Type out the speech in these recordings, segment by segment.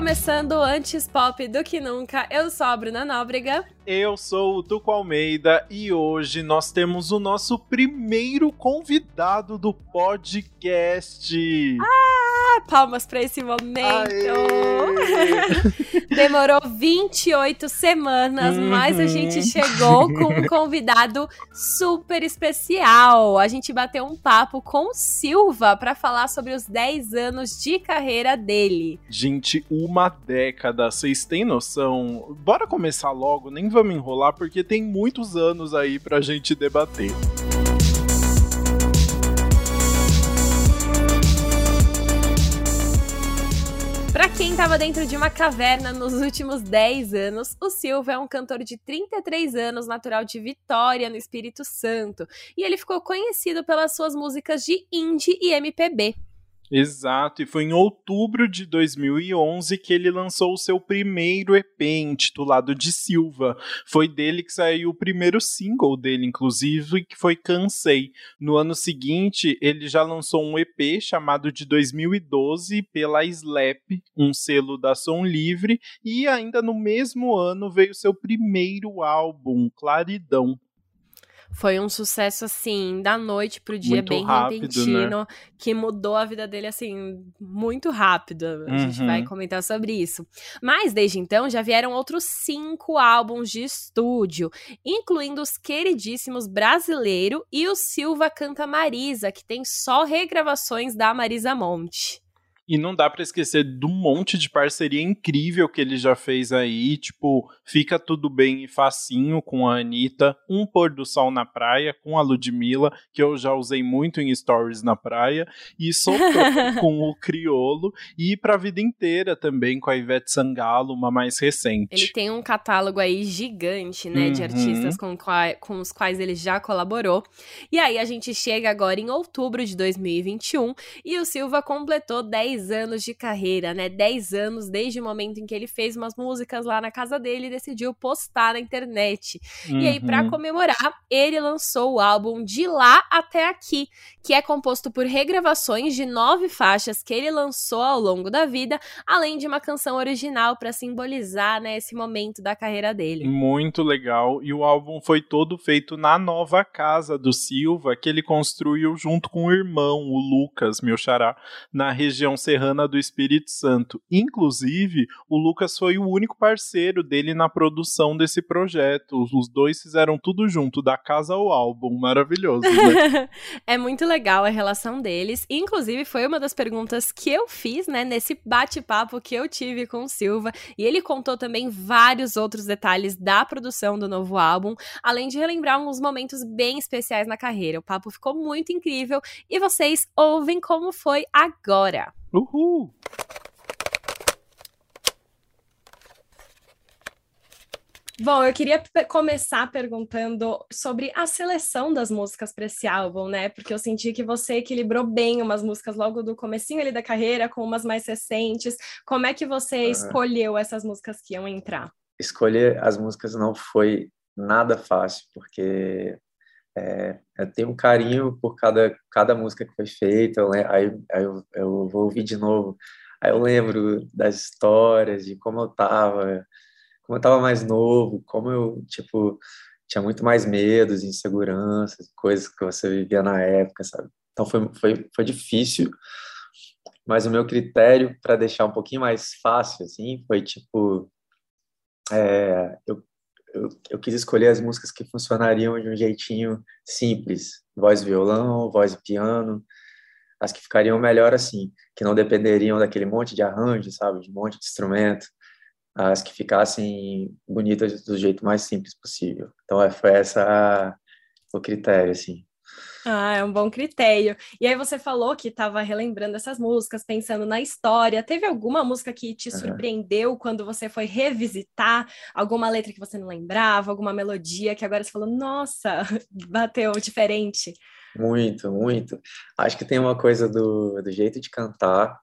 começando antes pop do que nunca. Eu sou a Bruna Nóbrega. Eu sou o Tuco Almeida e hoje nós temos o nosso primeiro convidado do podcast. Ah, palmas para esse momento. Demorou 28 semanas, uhum. mas a gente uhum. chegou com um convidado super especial. A gente bateu um papo com o Silva para falar sobre os 10 anos de carreira dele. Gente, uma década, vocês têm noção? Bora começar logo, nem vamos enrolar porque tem muitos anos aí pra gente debater. Para quem estava dentro de uma caverna nos últimos 10 anos, o Silva é um cantor de 33 anos, natural de Vitória, no Espírito Santo, e ele ficou conhecido pelas suas músicas de indie e MPB. Exato, e foi em outubro de 2011 que ele lançou o seu primeiro EP intitulado De Silva. Foi dele que saiu o primeiro single dele, inclusive, que foi Cansei. No ano seguinte, ele já lançou um EP chamado de 2012 pela Slap, um selo da Som Livre, e ainda no mesmo ano veio seu primeiro álbum, Claridão. Foi um sucesso, assim, da noite pro dia, muito bem rápido, repentino, né? que mudou a vida dele, assim, muito rápido. A uhum. gente vai uhum. comentar sobre isso. Mas, desde então, já vieram outros cinco álbuns de estúdio, incluindo os queridíssimos Brasileiro e o Silva Canta Marisa, que tem só regravações da Marisa Monte. E não dá para esquecer do monte de parceria incrível que ele já fez aí. Tipo, Fica Tudo Bem e Facinho com a Anitta, Um Pôr do Sol na Praia com a Ludmilla, que eu já usei muito em stories na praia, e Soprou com o Criolo, e Pra Vida Inteira também com a Ivete Sangalo, uma mais recente. Ele tem um catálogo aí gigante, né, uhum. de artistas com, com os quais ele já colaborou. E aí a gente chega agora em outubro de 2021 e o Silva completou 10 10 anos de carreira, né? 10 anos desde o momento em que ele fez umas músicas lá na casa dele e decidiu postar na internet. Uhum. E aí, para uhum. comemorar, ele lançou o álbum De Lá Até Aqui, que é composto por regravações de nove faixas que ele lançou ao longo da vida, além de uma canção original para simbolizar né, esse momento da carreira dele. Muito legal. E o álbum foi todo feito na nova casa do Silva, que ele construiu junto com o irmão, o Lucas, meu xará, na região serrana do Espírito Santo. Inclusive, o Lucas foi o único parceiro dele na produção desse projeto. Os dois fizeram tudo junto, da casa ao álbum. Maravilhoso, né? é muito legal a relação deles. Inclusive, foi uma das perguntas que eu fiz, né, nesse bate-papo que eu tive com o Silva. E ele contou também vários outros detalhes da produção do novo álbum, além de relembrar alguns momentos bem especiais na carreira. O papo ficou muito incrível e vocês ouvem como foi agora. Uhul! Bom, eu queria começar perguntando sobre a seleção das músicas para esse álbum, né? Porque eu senti que você equilibrou bem umas músicas logo do comecinho ali da carreira com umas mais recentes. Como é que você uhum. escolheu essas músicas que iam entrar? Escolher as músicas não foi nada fácil, porque é, eu tenho um carinho por cada, cada música que foi feita, eu, aí, aí eu, eu, vou ouvir de novo, aí eu lembro das histórias, de como eu tava, como eu tava mais novo, como eu, tipo, tinha muito mais medos, inseguranças, coisas que você vivia na época, sabe? Então foi, foi, foi difícil, mas o meu critério para deixar um pouquinho mais fácil, assim, foi tipo, é, eu eu, eu quis escolher as músicas que funcionariam de um jeitinho simples, voz violão, voz piano, as que ficariam melhor assim, que não dependeriam daquele monte de arranjo, sabe, de um monte de instrumento, as que ficassem bonitas do jeito mais simples possível. Então é, foi essa o critério assim. Ah, é um bom critério. E aí você falou que estava relembrando essas músicas, pensando na história. Teve alguma música que te surpreendeu uhum. quando você foi revisitar? Alguma letra que você não lembrava? Alguma melodia que agora você falou, nossa, bateu diferente? Muito, muito. Acho que tem uma coisa do, do jeito de cantar,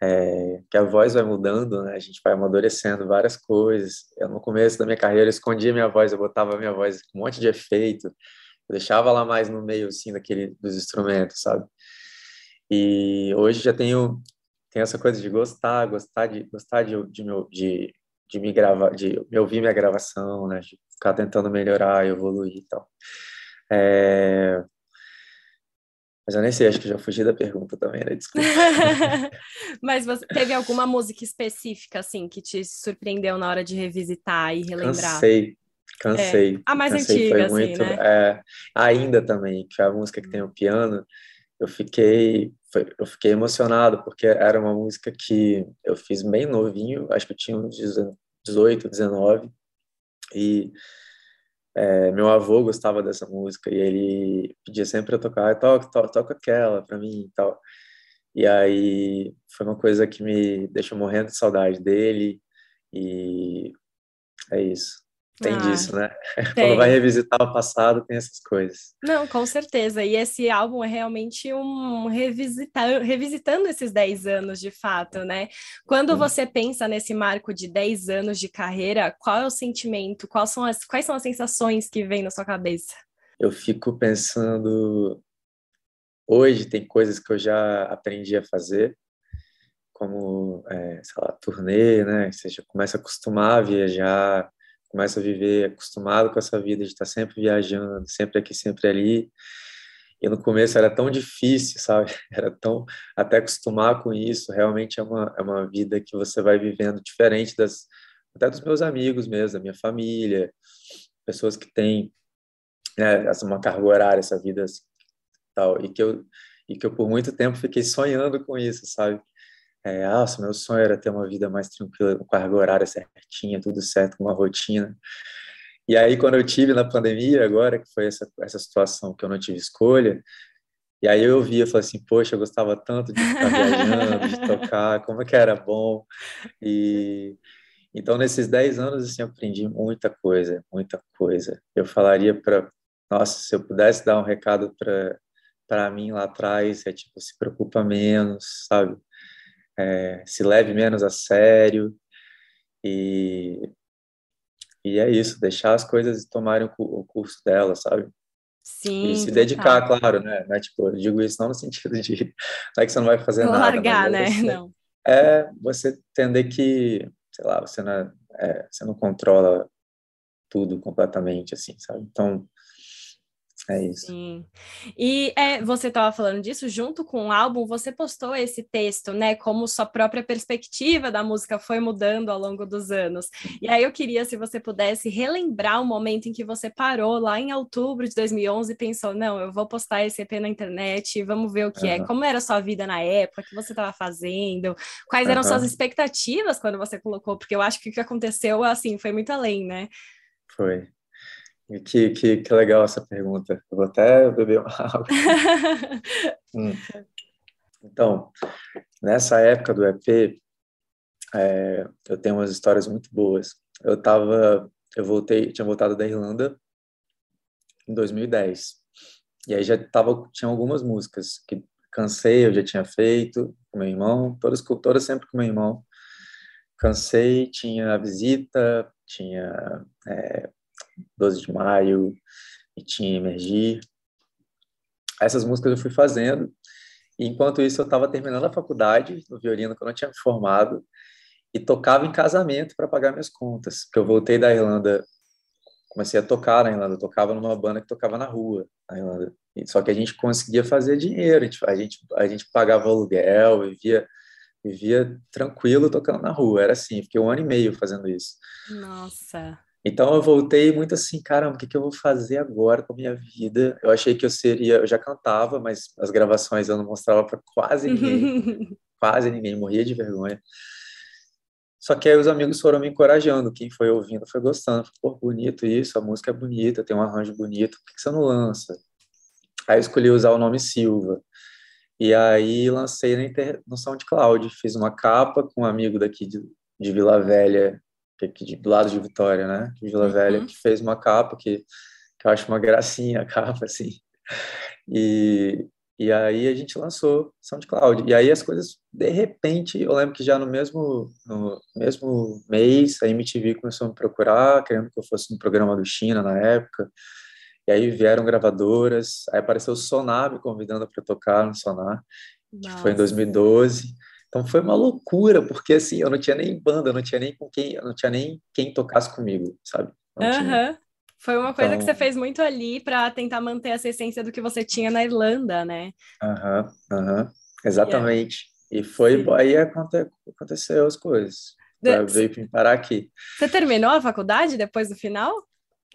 é, que a voz vai mudando, né? A gente vai amadurecendo várias coisas. Eu, no começo da minha carreira, escondia minha voz, eu botava minha voz com um monte de efeito eu deixava lá mais no meio, assim, daquele, dos instrumentos, sabe? E hoje já tenho, tem essa coisa de gostar, gostar de gostar de, de, de, de me gravar, de me ouvir minha gravação, né? De ficar tentando melhorar, evoluir e tal. É... Mas eu nem sei, acho que já fugi da pergunta também, né? Desculpa. Mas você teve alguma música específica, assim, que te surpreendeu na hora de revisitar e relembrar? Cansei, cansei. É. A mais cansei, antiga, foi assim, né? É, ainda também, que é a música que tem o piano, eu fiquei, foi, eu fiquei emocionado, porque era uma música que eu fiz bem novinho, acho que eu tinha uns 18, 19, e é, meu avô gostava dessa música e ele pedia sempre para tocar, toca, toca, toca aquela para mim e tal. E aí foi uma coisa que me deixou morrendo de saudade dele e é isso. Tem ah, disso, né? Tem. Quando vai revisitar o passado, tem essas coisas. Não, com certeza. E esse álbum é realmente um revisitar, revisitando esses 10 anos de fato, né? Quando hum. você pensa nesse marco de 10 anos de carreira, qual é o sentimento? Quais são as, quais são as sensações que vêm na sua cabeça? Eu fico pensando. Hoje tem coisas que eu já aprendi a fazer, como, é, sei lá, turnê, né? Você já começa a acostumar a viajar começa a viver acostumado com essa vida de estar sempre viajando, sempre aqui, sempre ali. E no começo era tão difícil, sabe? Era tão até acostumar com isso. Realmente é uma é uma vida que você vai vivendo diferente das até dos meus amigos mesmo, da minha família, pessoas que têm né, uma carga horária, essa vida tal, e que eu e que eu por muito tempo fiquei sonhando com isso, sabe? É, nossa, meu sonho era ter uma vida mais tranquila, com carga horária certinha, tudo certo, com uma rotina. E aí, quando eu tive na pandemia, agora, que foi essa, essa situação que eu não tive escolha, e aí eu via, falei assim, poxa, eu gostava tanto de ficar viajando, de tocar, como é que era bom. E então, nesses 10 anos, assim, eu aprendi muita coisa, muita coisa. Eu falaria para, nossa, se eu pudesse dar um recado para para mim lá atrás, é tipo, se preocupa menos, sabe? É, se leve menos a sério e, e é isso, deixar as coisas tomarem o, curso delas, sabe? Sim. E se dedicar, tá. claro, né? Não é, tipo, eu digo isso não no sentido de não é que você não vai fazer nada. Largar, né? Você, não. É você entender que, sei lá, você não, é, é, você não controla tudo completamente, assim, sabe? Então, é isso. Sim. E é, você estava falando disso, junto com o álbum, você postou esse texto, né? Como sua própria perspectiva da música foi mudando ao longo dos anos. E aí eu queria, se você pudesse, relembrar o momento em que você parou lá em outubro de 2011 e pensou: não, eu vou postar esse EP na internet, vamos ver o que uhum. é. Como era a sua vida na época, o que você estava fazendo, quais eram uhum. suas expectativas quando você colocou, porque eu acho que o que aconteceu, assim, foi muito além, né? Foi. Que, que, que legal essa pergunta. Eu vou até beber uma água. hum. Então, nessa época do EP, é, eu tenho umas histórias muito boas. Eu tava, eu voltei, tinha voltado da Irlanda em 2010. E aí já tava, tinha algumas músicas que cansei, eu já tinha feito com meu irmão, todas, todas sempre com meu irmão. Cansei, tinha a visita, tinha é, 12 de maio, e tinha Emergir. Essas músicas eu fui fazendo, e enquanto isso eu estava terminando a faculdade no violino, que eu não tinha me formado, e tocava em casamento para pagar minhas contas, porque eu voltei da Irlanda, comecei a tocar na Irlanda, eu tocava numa banda que tocava na rua, na Irlanda. Só que a gente conseguia fazer dinheiro, a gente, a gente, a gente pagava aluguel, vivia vivia tranquilo tocando na rua, era assim, fiquei um ano e meio fazendo isso. Nossa! Então eu voltei muito assim, caramba, o que, que eu vou fazer agora com a minha vida? Eu achei que eu seria, eu já cantava, mas as gravações eu não mostrava para quase ninguém, quase ninguém, morria de vergonha. Só que aí os amigos foram me encorajando, quem foi ouvindo foi gostando, pô, bonito isso, a música é bonita, tem um arranjo bonito, por que, que você não lança? Aí eu escolhi usar o nome Silva. E aí lancei na inter... no SoundCloud, fiz uma capa com um amigo daqui de, de Vila Velha, aqui do lado de Vitória, né? De Vila uhum. Velha, que fez uma capa que, que eu acho uma gracinha a capa, assim. E, e aí a gente lançou SoundCloud. E aí as coisas, de repente, eu lembro que já no mesmo, no mesmo mês, a MTV começou a me procurar, querendo que eu fosse no programa do China na época. E aí vieram gravadoras, aí apareceu o Sonar me convidando para tocar no Sonar, Nossa. que foi em 2012. Então foi uma loucura, porque assim, eu não tinha nem banda, eu não tinha nem com quem, eu não tinha nem quem tocasse comigo, sabe? Uhum. Foi uma coisa então... que você fez muito ali para tentar manter essa essência do que você tinha na Irlanda, né? Aham, uhum, aham, uhum. exatamente. Yeah. E foi, Sim. aí aconte, aconteceu as coisas. De... Veio parar aqui. Você terminou a faculdade depois do final?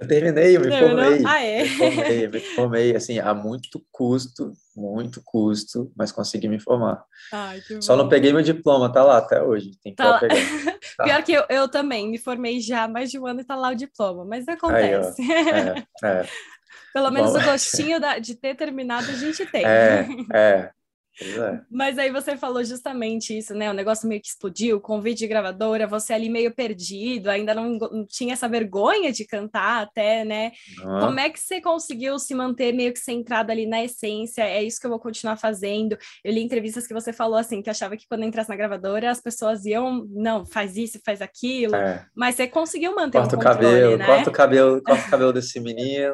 Eu terminei, eu me Terminou? formei. Ah, é? Me formei, me formei, assim, a muito custo, muito custo, mas consegui me formar. Ai, Só não peguei meu diploma, tá lá até hoje. Tem que tá pegar. Tá. Pior que eu, eu também, me formei já há mais de um ano e tá lá o diploma, mas acontece. Aí, é, é. Pelo menos Bom, o gostinho da, de ter terminado a gente tem. É, é. É. Mas aí você falou justamente isso, né? O negócio meio que explodiu, convite de gravadora, você ali meio perdido, ainda não, não tinha essa vergonha de cantar até, né? Uhum. Como é que você conseguiu se manter meio que centrado ali na essência? É isso que eu vou continuar fazendo. Eu li entrevistas que você falou assim, que achava que quando entrasse na gravadora as pessoas iam, não, faz isso, faz aquilo, é. mas você conseguiu manter corta um controle, o cabelo, né? Corta o cabelo, corta o cabelo desse menino,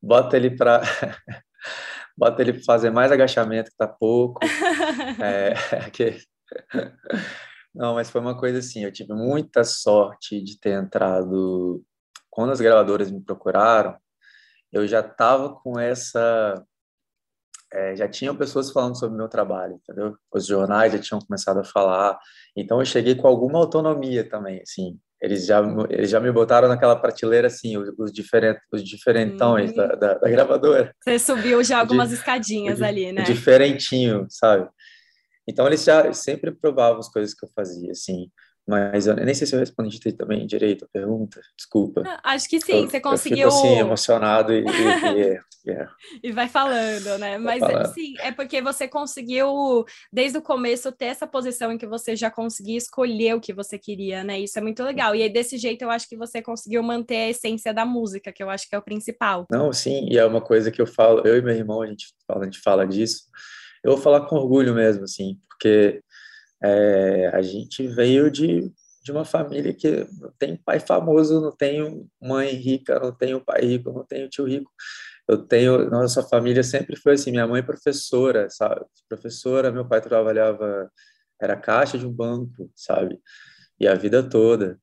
bota ele para bota ele para fazer mais agachamento, que tá pouco. é, que... Não, mas foi uma coisa assim, eu tive muita sorte de ter entrado. Quando as gravadoras me procuraram, eu já estava com essa. É, já tinham pessoas falando sobre o meu trabalho, entendeu? Os jornais já tinham começado a falar, então eu cheguei com alguma autonomia também, assim. Eles já, eles já me botaram naquela prateleira, assim, os, os, diferent, os diferentões hum. da, da, da, gravadora. Você subiu já algumas de, escadinhas de, ali, né? Diferentinho, sabe? Então, eles já sempre provavam as coisas que eu fazia, assim. Mas eu nem sei se eu respondi também direito a pergunta, desculpa. Ah, acho que sim, eu, você conseguiu. Eu fico assim, emocionado e. e, e, yeah. e vai falando, né? Vai Mas falando. sim, é porque você conseguiu, desde o começo, ter essa posição em que você já conseguia escolher o que você queria, né? Isso é muito legal. E aí, desse jeito, eu acho que você conseguiu manter a essência da música, que eu acho que é o principal. Não, sim, e é uma coisa que eu falo, eu e meu irmão, a gente fala, a gente fala disso. Eu vou falar com orgulho mesmo, assim, porque é, a gente veio de, de uma família que não tem pai famoso, não tenho mãe rica, não tenho pai rico, não tenho tio rico. Eu tenho, nossa família sempre foi assim, minha mãe é professora, sabe? Professora, meu pai trabalhava, era caixa de um banco, sabe? E a vida toda.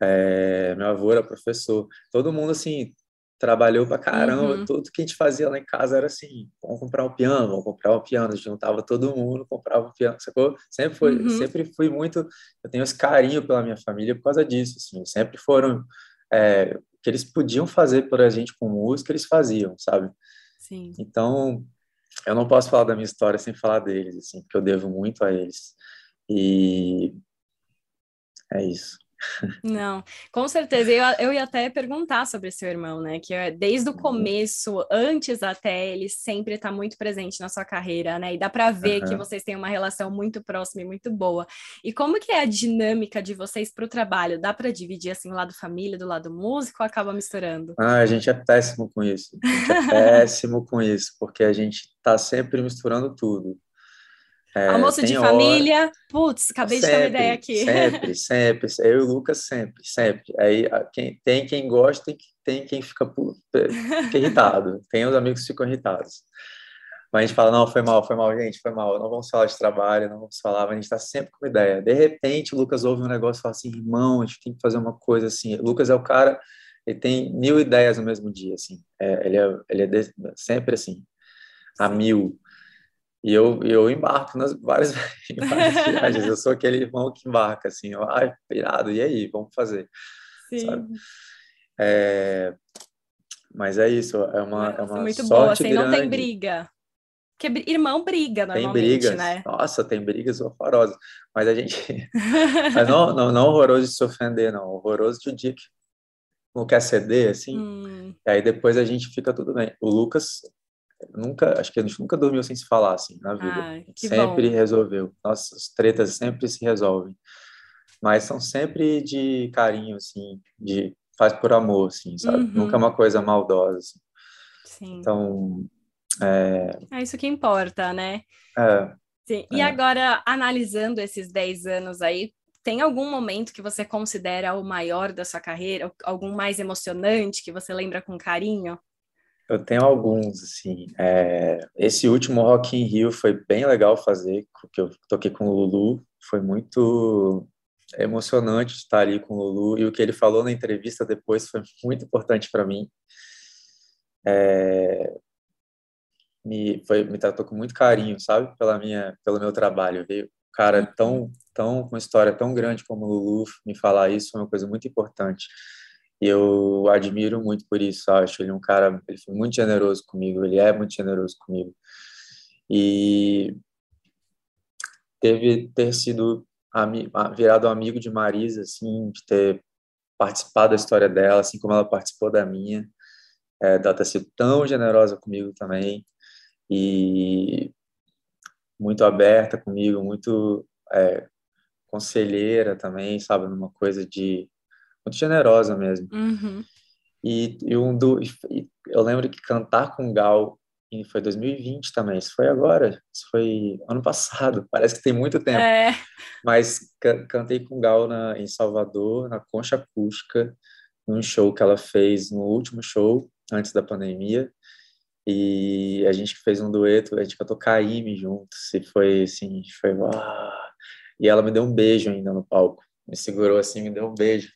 É, meu avô era professor. Todo mundo, assim, trabalhou pra caramba, uhum. tudo que a gente fazia lá em casa era assim, vamos comprar um piano, vamos comprar um piano, a gente juntava todo mundo, comprava um piano, sacou? Sempre foi, uhum. sempre fui muito, eu tenho esse carinho pela minha família por causa disso, assim, sempre foram, é, que eles podiam fazer por a gente com música, eles faziam, sabe? Sim. Então, eu não posso falar da minha história sem falar deles, assim, porque eu devo muito a eles, e é isso. Não, com certeza. Eu, eu ia até perguntar sobre seu irmão, né? Que é, desde o uhum. começo, antes até, ele sempre está muito presente na sua carreira, né? E dá para ver uhum. que vocês têm uma relação muito próxima e muito boa. E como que é a dinâmica de vocês para o trabalho? Dá para dividir assim, o lado família do lado músico ou acaba misturando? Ah, a gente é péssimo com isso. A gente é péssimo com isso, porque a gente está sempre misturando tudo. É, Almoço de hora... família, putz, acabei sempre, de ter uma ideia aqui. Sempre, sempre, eu e o Lucas sempre, sempre. Aí quem, tem quem gosta e tem quem fica, fica irritado, tem os amigos que ficam irritados. Mas a gente fala, não, foi mal, foi mal, gente, foi mal, não vamos falar de trabalho, não vamos falar, mas a gente está sempre com ideia. De repente, o Lucas ouve um negócio e fala assim, irmão, a gente tem que fazer uma coisa assim. O Lucas é o cara, ele tem mil ideias no mesmo dia, assim. É, ele é, ele é de, sempre assim, a mil. E eu, eu embarco nas várias, várias viagens. Eu sou aquele irmão que embarca, assim, ai, pirado, e aí, vamos fazer. Sim. É, mas é isso, é uma, é uma muito boa, assim, grande. não tem briga. Porque irmão briga normalmente, tem brigas. né? Nossa, tem brigas horrorosas. Mas a gente... mas não, não, não horroroso de se ofender, não. Horroroso de o dia que não quer ceder, assim. Hum. E aí depois a gente fica tudo bem. O Lucas nunca, acho que a gente nunca dormiu sem se falar assim na vida. Ai, sempre bom. resolveu. Nossas tretas sempre se resolvem. Mas são sempre de carinho assim, de faz por amor assim, sabe? Uhum. Nunca é uma coisa maldosa assim. Sim. Então, é... é isso que importa, né? É. Sim. E é. agora analisando esses 10 anos aí, tem algum momento que você considera o maior da sua carreira, algum mais emocionante que você lembra com carinho? Eu tenho alguns, assim. É... Esse último Rock in Rio foi bem legal fazer, porque eu toquei com o Lulu. Foi muito emocionante estar ali com o Lulu. E o que ele falou na entrevista depois foi muito importante para mim. É... Me, foi, me tratou com muito carinho, sabe? Pela minha, pelo meu trabalho. Veio um cara tão, tão, com uma história tão grande como o Lulu me falar isso foi uma coisa muito importante. E eu admiro muito por isso, acho ele um cara, ele foi muito generoso comigo, ele é muito generoso comigo. E teve ter sido virado amigo de Marisa, assim, de ter participado da história dela, assim como ela participou da minha, é, dela ter sido tão generosa comigo também. E muito aberta comigo, muito é, conselheira também, sabe, numa coisa de muito generosa mesmo. Uhum. E, e, um do, e eu lembro que cantar com Gal e foi 2020 também, isso foi agora, isso foi ano passado, parece que tem muito tempo. É. Mas cantei com Gal na, em Salvador, na Concha Acústica, num show que ela fez no último show, antes da pandemia. E a gente fez um dueto, a gente cantou Caíme juntos, e foi assim, foi. E ela me deu um beijo ainda no palco, me segurou assim, me deu um beijo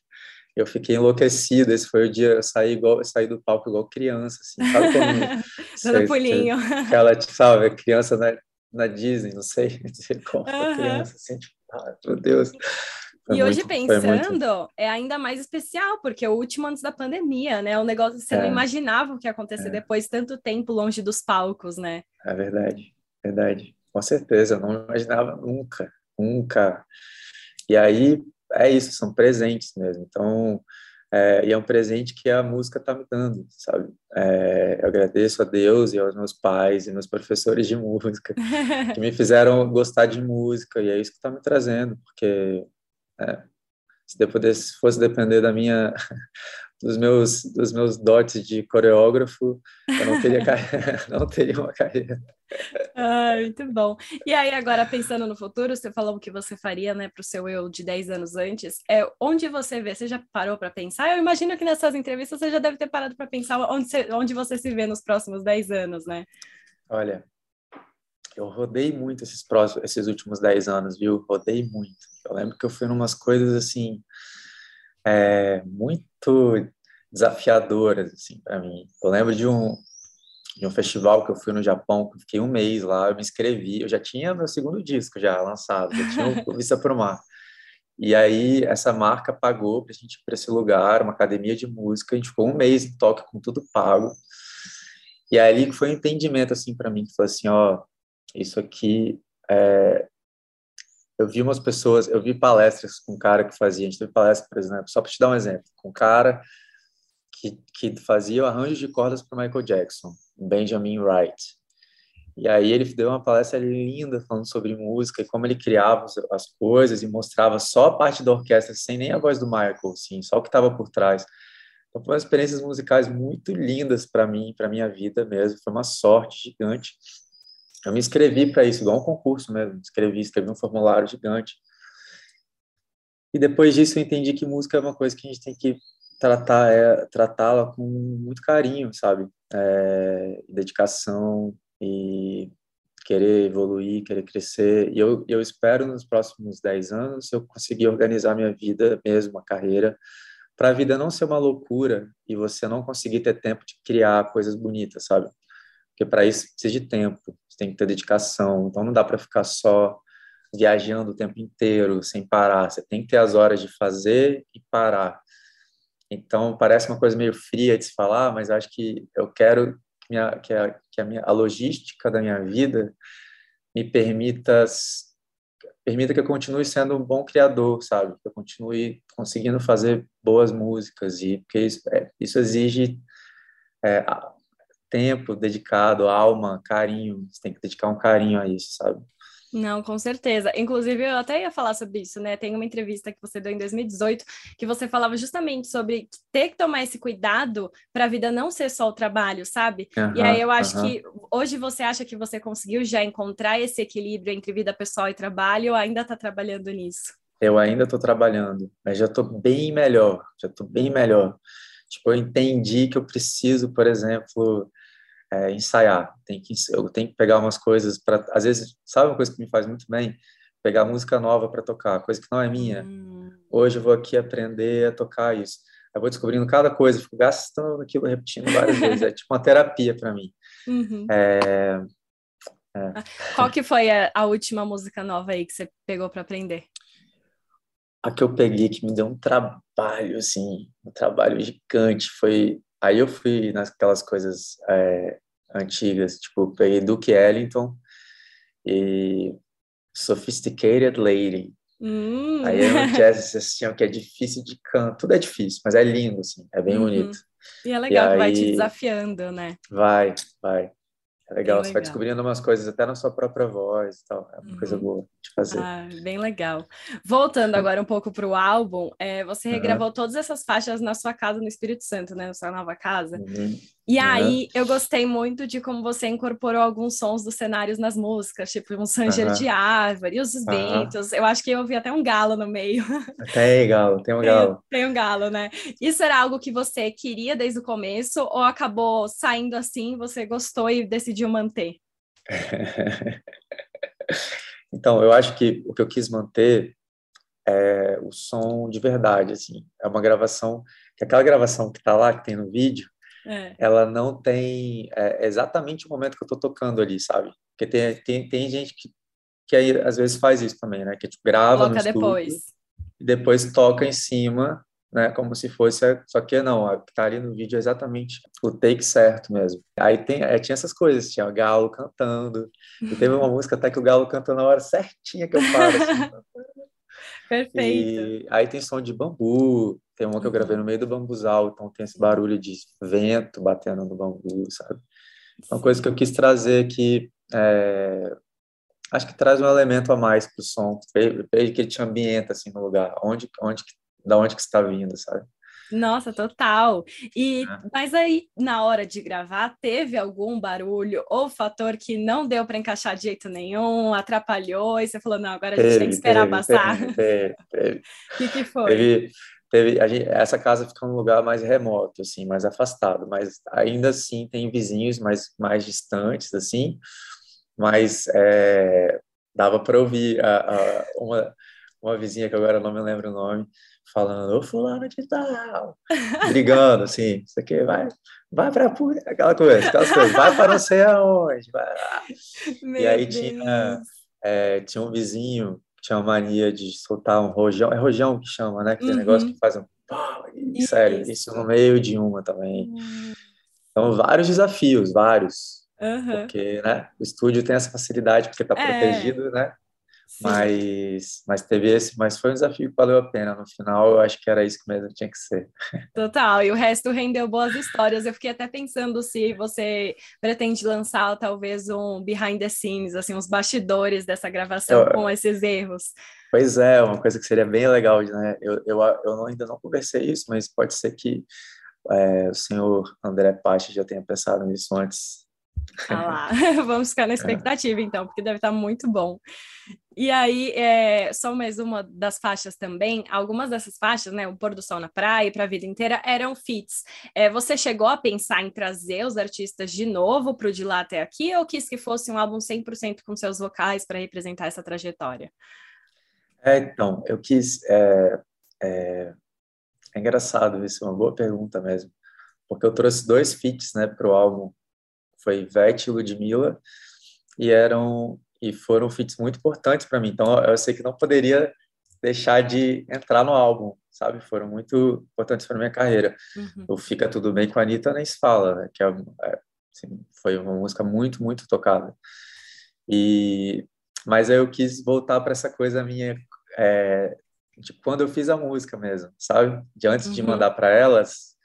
eu fiquei enlouquecido. Esse foi o dia eu saí igual, eu saí do palco igual criança, assim, sabe como? Dando pulinho. Aquela, sabe, criança na, na Disney, não sei dizer como, uhum. criança, assim, tipo, ah, meu Deus. Foi e muito, hoje pensando, muito... é ainda mais especial, porque é o último antes da pandemia, né? O negócio você é. não imaginava o que ia acontecer é. depois de tanto tempo longe dos palcos, né? É verdade, verdade. Com certeza, eu não imaginava nunca, nunca. E aí, é isso, são presentes mesmo. Então, é, e é um presente que a música está me dando, sabe? É, eu agradeço a Deus e aos meus pais e meus professores de música que me fizeram gostar de música e é isso que está me trazendo, porque é, se fosse depender da minha dos meus dos meus dotes de coreógrafo, eu não teria não teria uma carreira. Ah, muito bom. E aí agora pensando no futuro, você falou o que você faria, né, para o seu eu de 10 anos antes. É onde você vê? Você já parou para pensar? Eu imagino que nessas entrevistas você já deve ter parado para pensar onde você, onde você se vê nos próximos 10 anos, né? Olha, eu rodei muito esses próximos esses últimos 10 anos, viu? Rodei muito. Eu lembro que eu fui numas coisas assim é, muito desafiadoras assim para mim. Eu lembro de um de um festival que eu fui no Japão, que eu fiquei um mês lá, eu me inscrevi, eu já tinha meu segundo disco já lançado, já tinha o Vista para o Mar. E aí essa marca pagou para a gente ir para esse lugar, uma academia de música, a gente ficou um mês em Tóquio com tudo pago. E aí que foi um entendimento assim para mim, que foi assim, ó, isso aqui é, eu vi umas pessoas, eu vi palestras com um cara que fazia, a gente teve palestra, por exemplo, só para te dar um exemplo, com um cara que, que fazia arranjos de cordas para Michael Jackson, Benjamin Wright. E aí ele deu uma palestra linda falando sobre música e como ele criava as coisas e mostrava só a parte da orquestra, sem nem a voz do Michael, assim, só o que estava por trás. Então foram experiências musicais muito lindas para mim, para minha vida mesmo. Foi uma sorte gigante eu me inscrevi para isso, igual um concurso mesmo. Escrevi, escrevi um formulário gigante. E depois disso eu entendi que música é uma coisa que a gente tem que tratar é tratá-la com muito carinho, sabe? É, dedicação e querer evoluir, querer crescer. E eu, eu espero nos próximos 10 anos eu conseguir organizar minha vida mesmo, a carreira, para a vida não ser uma loucura e você não conseguir ter tempo de criar coisas bonitas, sabe? Porque para isso precisa de tempo, você tem que ter dedicação. Então não dá para ficar só viajando o tempo inteiro, sem parar. Você tem que ter as horas de fazer e parar. Então parece uma coisa meio fria de se falar, mas acho que eu quero que, minha, que, a, que a, minha, a logística da minha vida me permita permita que eu continue sendo um bom criador, sabe? Que eu continue conseguindo fazer boas músicas e porque isso, é, isso exige é, tempo dedicado, alma, carinho. Você tem que dedicar um carinho a isso, sabe? Não, com certeza. Inclusive, eu até ia falar sobre isso, né? Tem uma entrevista que você deu em 2018 que você falava justamente sobre ter que tomar esse cuidado para a vida não ser só o trabalho, sabe? Uhum, e aí eu acho uhum. que hoje você acha que você conseguiu já encontrar esse equilíbrio entre vida pessoal e trabalho ou ainda está trabalhando nisso? Eu ainda estou trabalhando, mas já estou bem melhor, já estou bem melhor. Tipo, eu entendi que eu preciso, por exemplo, é, ensaiar. Tem que, eu tenho que pegar umas coisas para, às vezes, sabe uma coisa que me faz muito bem? Pegar música nova para tocar, coisa que não é minha. Hum. Hoje eu vou aqui aprender a tocar isso. Eu vou descobrindo cada coisa, fico gastando aquilo, repetindo várias vezes. É tipo uma terapia para mim. Uhum. É, é. Qual que foi a, a, última música nova aí que você pegou para aprender? A que eu peguei que me deu um trabalho, assim, um trabalho gigante, foi... Aí eu fui naquelas coisas é, antigas, tipo, peguei Duke Ellington e Sophisticated Lady. Hum. Aí é um jazz assim, que é difícil de canto, tudo é difícil, mas é lindo, assim, é bem uhum. bonito. E é legal e que aí... vai te desafiando, né? Vai, vai. É legal, bem você legal. vai descobrindo umas coisas até na sua própria voz e tal. É uma uhum. coisa boa de fazer. Ah, bem legal. Voltando agora um pouco para o álbum, é, você regravou uhum. todas essas faixas na sua casa no Espírito Santo, né? Na sua nova casa. Uhum. E aí, eu gostei muito de como você incorporou alguns sons dos cenários nas músicas, tipo um sanger de árvore, os ventos. Eu acho que eu ouvi até um galo no meio. Tem galo, tem um galo. Tem, tem um galo, né? Isso era algo que você queria desde o começo ou acabou saindo assim, você gostou e decidiu manter? então, eu acho que o que eu quis manter é o som de verdade, assim. É uma gravação, que aquela gravação que tá lá, que tem no vídeo, é. ela não tem é, exatamente o momento que eu estou tocando ali, sabe? Porque tem, tem, tem gente que, que aí, às vezes faz isso também, né? Que tipo, grava Coloca no estúdio, depois. E depois toca em cima, né? Como se fosse... Só que não, a que tá ali no vídeo é exatamente o take certo mesmo. Aí tem, é, tinha essas coisas, tinha o galo cantando. E teve uma música até que o galo canta na hora certinha que eu paro, assim. Perfeito. E aí tem som de bambu, tem uma que eu gravei no meio do bambuzal, então tem esse barulho de vento batendo no bambu, sabe? Uma coisa que eu quis trazer que é, acho que traz um elemento a mais pro som, que ele te ambienta assim no lugar, onde, onde, da onde que está vindo, sabe? Nossa, total. E é. mas aí na hora de gravar teve algum barulho ou fator que não deu para encaixar de jeito nenhum, atrapalhou e você falou não, agora a gente teve, tem que esperar teve, passar. Teve, teve. O que, que foi? Teve, teve gente, essa casa fica num lugar mais remoto, assim, mais afastado, mas ainda assim tem vizinhos mais, mais distantes, assim, mas é, dava para ouvir a, a, uma, uma vizinha que agora não me lembro o nome, falando, ô fulano de tal, brigando, assim, isso aqui vai, vai para aquela coisa, aquelas coisas, vai para não sei aonde, vai lá. e aí tinha, é, tinha um vizinho tinha a mania de soltar um rojão, é rojão que chama, né? Aquele uhum. negócio que faz um. E, sério, isso no meio de uma também. Uhum. Então, vários desafios, vários. Uhum. Porque, né? O estúdio tem essa facilidade, porque está é. protegido, né? Mas, mas teve esse, mas foi um desafio que valeu a pena. No final, eu acho que era isso que mesmo tinha que ser. Total, e o resto rendeu boas histórias. Eu fiquei até pensando se você pretende lançar talvez um behind the scenes, assim, uns bastidores dessa gravação eu, com esses erros. Pois é, uma coisa que seria bem legal, né? Eu, eu, eu ainda não conversei isso, mas pode ser que é, o senhor André Pache já tenha pensado nisso antes ah lá, vamos ficar na expectativa então, porque deve estar muito bom. E aí, é, só mais uma das faixas também, algumas dessas faixas, né, o Pôr do Sol na Praia e Pra Vida Inteira, eram fits. É, você chegou a pensar em trazer os artistas de novo para o De Lá até aqui, ou quis que fosse um álbum 100% com seus vocais para representar essa trajetória? É, então, eu quis... É, é, é engraçado isso, é uma boa pergunta mesmo, porque eu trouxe dois feats, né, para o álbum foi Ivete e Ludmilla, e eram e foram feats muito importantes para mim. Então eu sei que não poderia deixar de entrar no álbum, sabe? Foram muito importantes para minha carreira. Uhum. O Fica Tudo Bem com a Anitta nem se fala, né? que é, é, assim, foi uma música muito, muito tocada. E mas aí eu quis voltar para essa coisa minha é, de quando eu fiz a música mesmo, sabe? De antes uhum. de mandar para elas,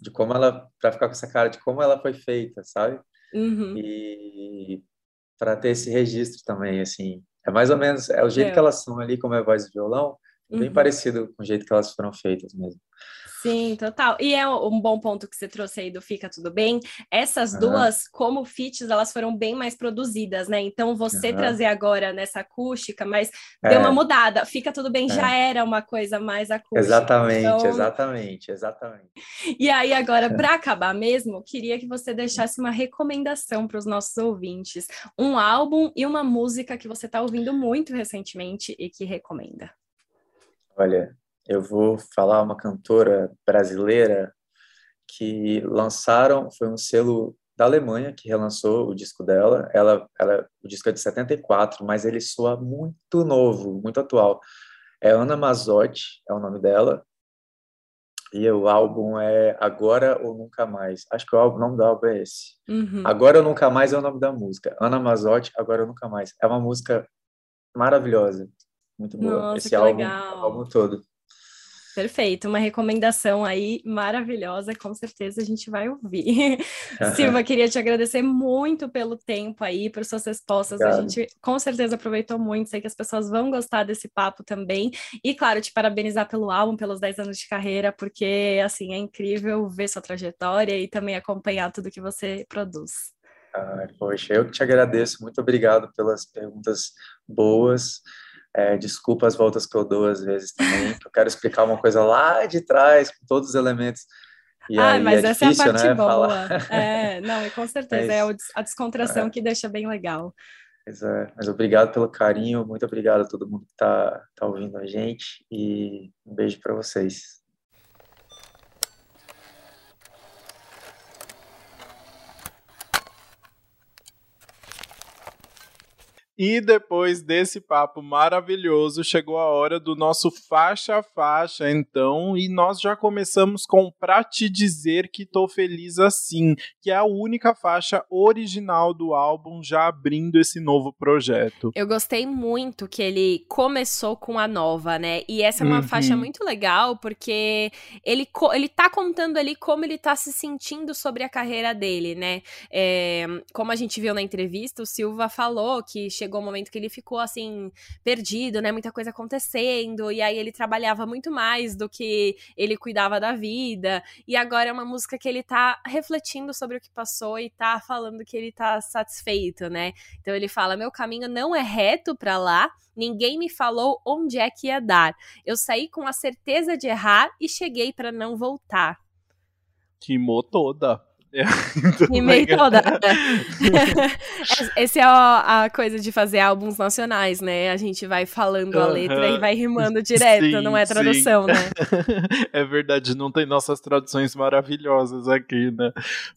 de como ela para ficar com essa cara de como ela foi feita, sabe? Uhum. E para ter esse registro também, assim, é mais ou menos, é o jeito é. que elas são ali, como é voz e violão, bem uhum. parecido com o jeito que elas foram feitas mesmo. Sim, total. E é um bom ponto que você trouxe aí do Fica Tudo Bem. Essas uhum. duas, como feats, elas foram bem mais produzidas, né? Então, você uhum. trazer agora nessa acústica, mas é. deu uma mudada. Fica Tudo Bem é. já era uma coisa mais acústica. Exatamente, então... exatamente, exatamente. E aí, agora, para acabar mesmo, queria que você deixasse uma recomendação para os nossos ouvintes. Um álbum e uma música que você está ouvindo muito recentemente e que recomenda. Olha, eu vou falar uma cantora brasileira que lançaram, foi um selo da Alemanha que relançou o disco dela. Ela, ela, o disco é de 74, mas ele soa muito novo, muito atual. É Ana Mazotti, é o nome dela. E o álbum é Agora ou Nunca Mais. Acho que o, álbum, o nome do álbum é esse. Uhum. Agora ou Nunca Mais é o nome da música. Ana Mazotti, Agora ou Nunca Mais. É uma música maravilhosa. Muito boa. Nossa, Esse álbum, álbum todo. Perfeito, uma recomendação aí maravilhosa, com certeza a gente vai ouvir. Silva, queria te agradecer muito pelo tempo aí, por suas respostas. Obrigado. A gente com certeza aproveitou muito, sei que as pessoas vão gostar desse papo também. E claro, te parabenizar pelo álbum, pelos 10 anos de carreira, porque assim, é incrível ver sua trajetória e também acompanhar tudo que você produz. Ah, poxa, eu que te agradeço, muito obrigado pelas perguntas boas. É, desculpa as voltas que eu dou às vezes também, eu quero explicar uma coisa lá de trás, com todos os elementos. E ah, mas é essa difícil, é a parte né, boa. Falar. É, não, e com certeza é, é a descontração é. que deixa bem legal. Mas, é, mas obrigado pelo carinho, muito obrigado a todo mundo que está tá ouvindo a gente e um beijo para vocês. E depois desse papo maravilhoso, chegou a hora do nosso faixa a faixa, então, e nós já começamos com Pra Te Dizer Que Tô Feliz Assim, que é a única faixa original do álbum, já abrindo esse novo projeto. Eu gostei muito que ele começou com a nova, né? E essa é uma uhum. faixa muito legal, porque ele, ele tá contando ali como ele tá se sentindo sobre a carreira dele, né? É, como a gente viu na entrevista, o Silva falou que chegou chegou um momento que ele ficou assim, perdido, né? Muita coisa acontecendo, e aí ele trabalhava muito mais do que ele cuidava da vida. E agora é uma música que ele tá refletindo sobre o que passou e tá falando que ele tá satisfeito, né? Então ele fala: Meu caminho não é reto para lá, ninguém me falou onde é que ia dar. Eu saí com a certeza de errar e cheguei para não voltar. Queimou toda. É, Rimei toda. Essa é a, a, coisa de fazer álbuns nacionais, né? A gente vai falando a letra e vai rimando direto, sim, não é tradução, sim. né? É verdade, não tem nossas traduções maravilhosas aqui, né?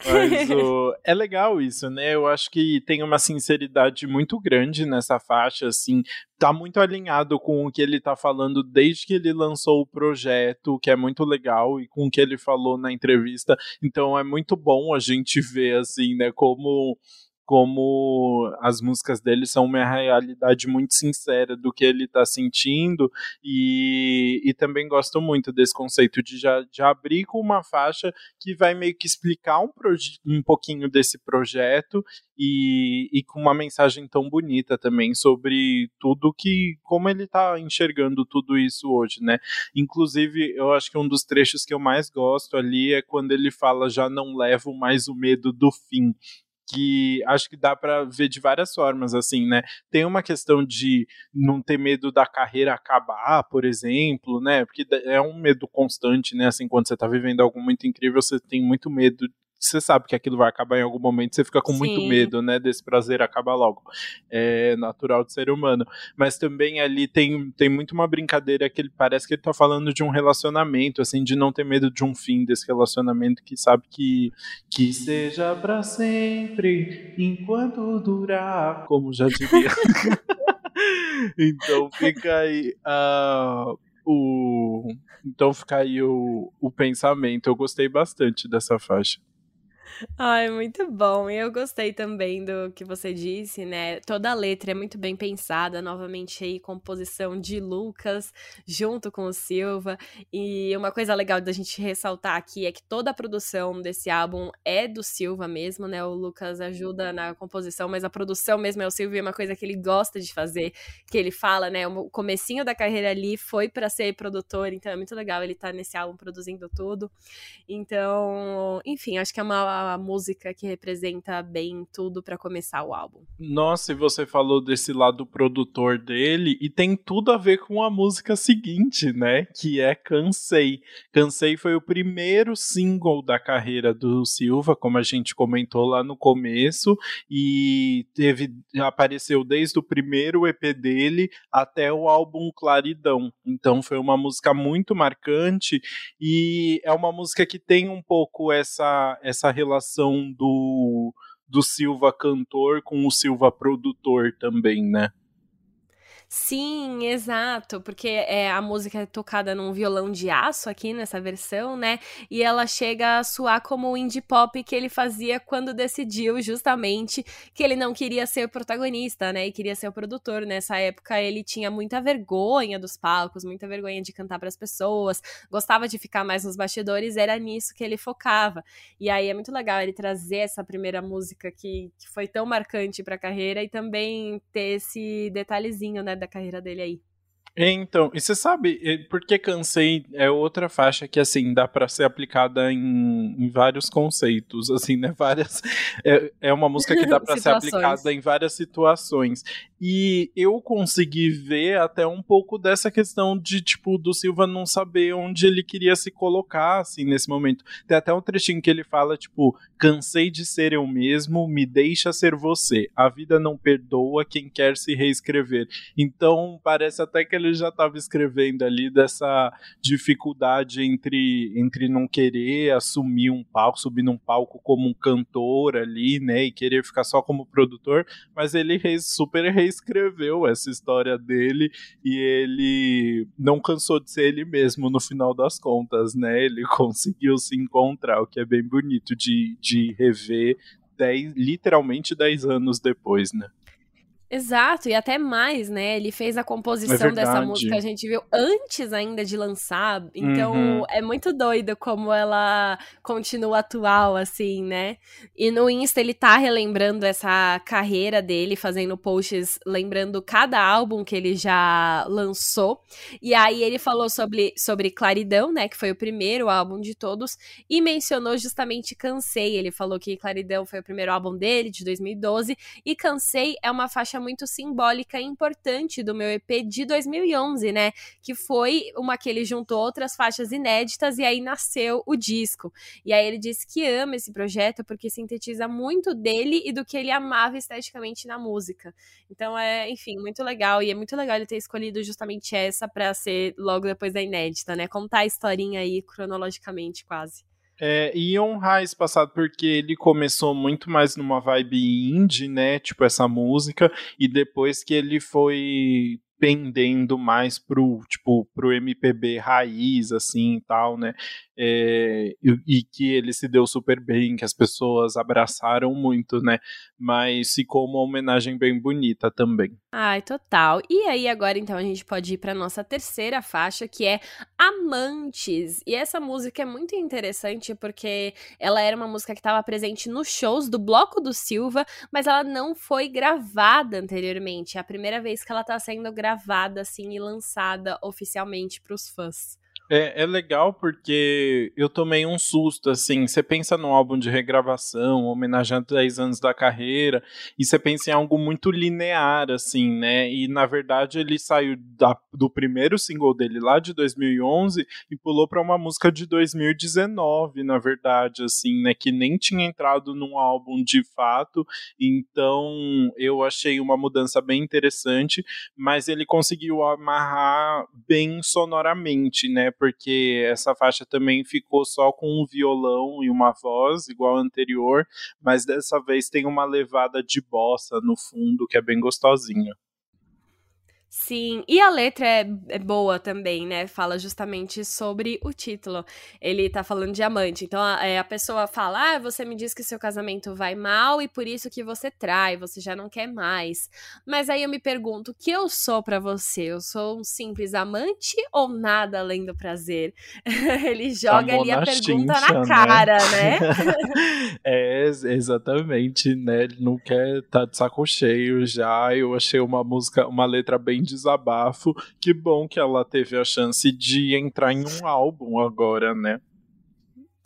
Mas o, é legal isso, né? Eu acho que tem uma sinceridade muito grande nessa faixa, assim, tá muito alinhado com o que ele tá falando desde que ele lançou o projeto, que é muito legal, e com o que ele falou na entrevista. Então é muito bom a gente ver, assim, né, como como as músicas dele são uma realidade muito sincera do que ele está sentindo e, e também gosto muito desse conceito de já de abrir com uma faixa que vai meio que explicar um, um pouquinho desse projeto e, e com uma mensagem tão bonita também sobre tudo que como ele está enxergando tudo isso hoje, né? Inclusive eu acho que um dos trechos que eu mais gosto ali é quando ele fala já não levo mais o medo do fim que acho que dá para ver de várias formas, assim, né? Tem uma questão de não ter medo da carreira acabar, por exemplo, né? Porque é um medo constante, né? Assim, quando você tá vivendo algo muito incrível, você tem muito medo você sabe que aquilo vai acabar em algum momento, você fica com Sim. muito medo, né, desse prazer acabar logo. É natural do ser humano. Mas também ali tem, tem muito uma brincadeira que ele parece que ele tá falando de um relacionamento, assim, de não ter medo de um fim desse relacionamento, que sabe que que seja para sempre, enquanto durar, como já diria. então fica aí uh, o então fica aí o, o pensamento. Eu gostei bastante dessa faixa. Ai, muito bom. E eu gostei também do que você disse, né? Toda a letra é muito bem pensada, novamente aí, composição de Lucas junto com o Silva. E uma coisa legal da gente ressaltar aqui é que toda a produção desse álbum é do Silva mesmo, né? O Lucas ajuda na composição, mas a produção mesmo é o Silva e é uma coisa que ele gosta de fazer, que ele fala, né? O comecinho da carreira ali foi para ser produtor, então é muito legal ele estar tá nesse álbum produzindo tudo. Então, enfim, acho que é uma a música que representa bem tudo para começar o álbum. Nossa, e você falou desse lado produtor dele, e tem tudo a ver com a música seguinte, né? Que é Cansei. Cansei foi o primeiro single da carreira do Silva, como a gente comentou lá no começo, e teve apareceu desde o primeiro EP dele até o álbum Claridão. Então foi uma música muito marcante e é uma música que tem um pouco essa essa relação relação do, do Silva cantor com o Silva produtor também, né? Sim, exato, porque é, a música é tocada num violão de aço aqui nessa versão, né? E ela chega a soar como o indie pop que ele fazia quando decidiu justamente que ele não queria ser o protagonista, né? E queria ser o produtor. Nessa época ele tinha muita vergonha dos palcos, muita vergonha de cantar para as pessoas, gostava de ficar mais nos bastidores, era nisso que ele focava. E aí é muito legal ele trazer essa primeira música que, que foi tão marcante para a carreira e também ter esse detalhezinho, né? Da carreira dele aí. Então, e você sabe, porque Cansei é outra faixa que, assim, dá para ser aplicada em, em, vários conceitos, assim, né, várias, é, é uma música que dá para ser aplicada em várias situações, e eu consegui ver até um pouco dessa questão de, tipo, do Silva não saber onde ele queria se colocar, assim, nesse momento. Tem até um trechinho que ele fala, tipo, cansei de ser eu mesmo, me deixa ser você, a vida não perdoa quem quer se reescrever. Então, parece até que ele ele já estava escrevendo ali dessa dificuldade entre, entre não querer assumir um palco, subir num palco como um cantor ali, né, e querer ficar só como produtor, mas ele super reescreveu essa história dele e ele não cansou de ser ele mesmo no final das contas, né, ele conseguiu se encontrar, o que é bem bonito de, de rever dez, literalmente 10 anos depois, né. Exato, e até mais, né? Ele fez a composição é dessa música, a gente viu antes ainda de lançar. Então uhum. é muito doido como ela continua atual, assim, né? E no Insta ele tá relembrando essa carreira dele, fazendo posts lembrando cada álbum que ele já lançou. E aí ele falou sobre, sobre Claridão, né? Que foi o primeiro álbum de todos, e mencionou justamente Cansei. Ele falou que Claridão foi o primeiro álbum dele, de 2012, e Cansei é uma faixa faixa muito simbólica e importante do meu EP de 2011, né? Que foi uma que ele juntou outras faixas inéditas e aí nasceu o disco. E aí ele disse que ama esse projeto porque sintetiza muito dele e do que ele amava esteticamente na música. Então é, enfim, muito legal e é muito legal ele ter escolhido justamente essa para ser logo depois da inédita, né? Contar a historinha aí cronologicamente quase. É, e honrar esse passado porque ele começou muito mais numa vibe indie, né? Tipo essa música, e depois que ele foi pendendo mais pro, tipo, pro MPB raiz, assim, e tal, né, é, e, e, que ele se deu super bem, que as pessoas abraçaram muito, né, mas ficou uma homenagem bem bonita também. Ai, total. E aí agora, então, a gente pode ir pra nossa terceira faixa, que é Amantes, e essa música é muito interessante porque ela era uma música que estava presente nos shows do Bloco do Silva, mas ela não foi gravada anteriormente, é a primeira vez que ela tá sendo gravada gravada assim e lançada oficialmente para os fãs. É, é legal porque eu tomei um susto, assim, você pensa num álbum de regravação, homenageando 10 anos da carreira, e você pensa em algo muito linear, assim, né, e na verdade ele saiu da, do primeiro single dele lá de 2011 e pulou para uma música de 2019, na verdade, assim, né, que nem tinha entrado num álbum de fato, então eu achei uma mudança bem interessante, mas ele conseguiu amarrar bem sonoramente, né, porque essa faixa também ficou só com um violão e uma voz, igual a anterior, mas dessa vez tem uma levada de bossa no fundo que é bem gostosinha. Sim, e a letra é, é, boa também, né? Fala justamente sobre o título. Ele tá falando de amante. Então a, é, a pessoa fala: Ah, você me diz que seu casamento vai mal e por isso que você trai, você já não quer mais. Mas aí eu me pergunto: o que eu sou para você? Eu sou um simples amante ou nada além do prazer? Ele joga ali a pergunta na né? cara, né? é, exatamente, né? Ele não quer tá de saco cheio já. Eu achei uma música, uma letra bem desabafo. Que bom que ela teve a chance de entrar em um álbum agora, né?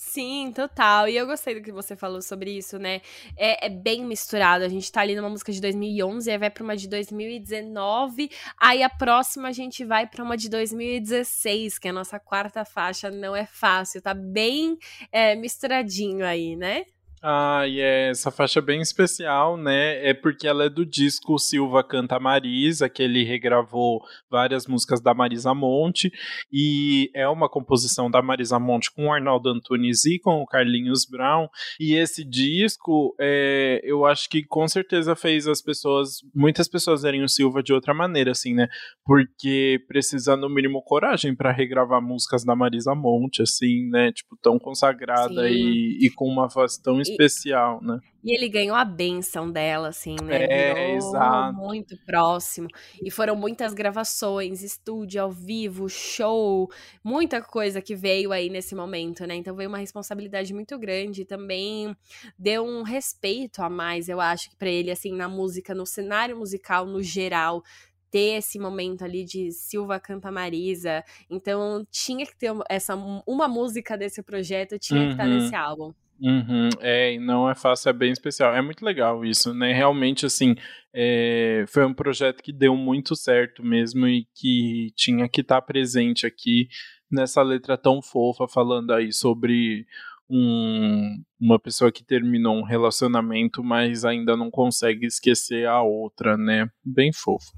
Sim, total. E eu gostei do que você falou sobre isso, né? É, é, bem misturado. A gente tá ali numa música de 2011, aí vai pra uma de 2019, aí a próxima a gente vai pra uma de 2016, que é a nossa quarta faixa. Não é fácil, tá bem é, misturadinho aí, né? Ah, e é essa faixa bem especial, né? É porque ela é do disco Silva Canta Marisa, que ele regravou várias músicas da Marisa Monte, e é uma composição da Marisa Monte com o Arnaldo Antunes e com o Carlinhos Brown. E esse disco, é, eu acho que com certeza fez as pessoas, muitas pessoas verem o Silva de outra maneira, assim, né? Porque precisa, no mínimo, coragem para regravar músicas da Marisa Monte, assim, né? Tipo, tão consagrada e, e com uma voz tão especial, né? E ele ganhou a benção dela, assim, né? É, exato. muito próximo. E foram muitas gravações, estúdio ao vivo, show, muita coisa que veio aí nesse momento, né? Então veio uma responsabilidade muito grande e também deu um respeito a mais, eu acho, para ele, assim, na música, no cenário musical no geral ter esse momento ali de Silva canta Marisa. Então tinha que ter essa uma música desse projeto, tinha uhum. que estar nesse álbum. Uhum, é, não é fácil, é bem especial. É muito legal isso, né? Realmente, assim, é, foi um projeto que deu muito certo mesmo e que tinha que estar tá presente aqui nessa letra tão fofa, falando aí sobre um, uma pessoa que terminou um relacionamento, mas ainda não consegue esquecer a outra, né? Bem fofo.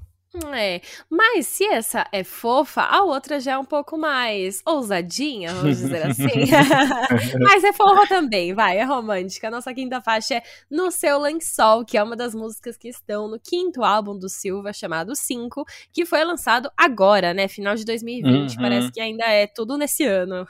É, mas se essa é fofa, a outra já é um pouco mais ousadinha, vamos dizer assim. mas é fofa também, vai, é romântica. A nossa quinta faixa é No Seu Lençol, que é uma das músicas que estão no quinto álbum do Silva, chamado 5, que foi lançado agora, né, final de 2020. Uhum. Parece que ainda é tudo nesse ano.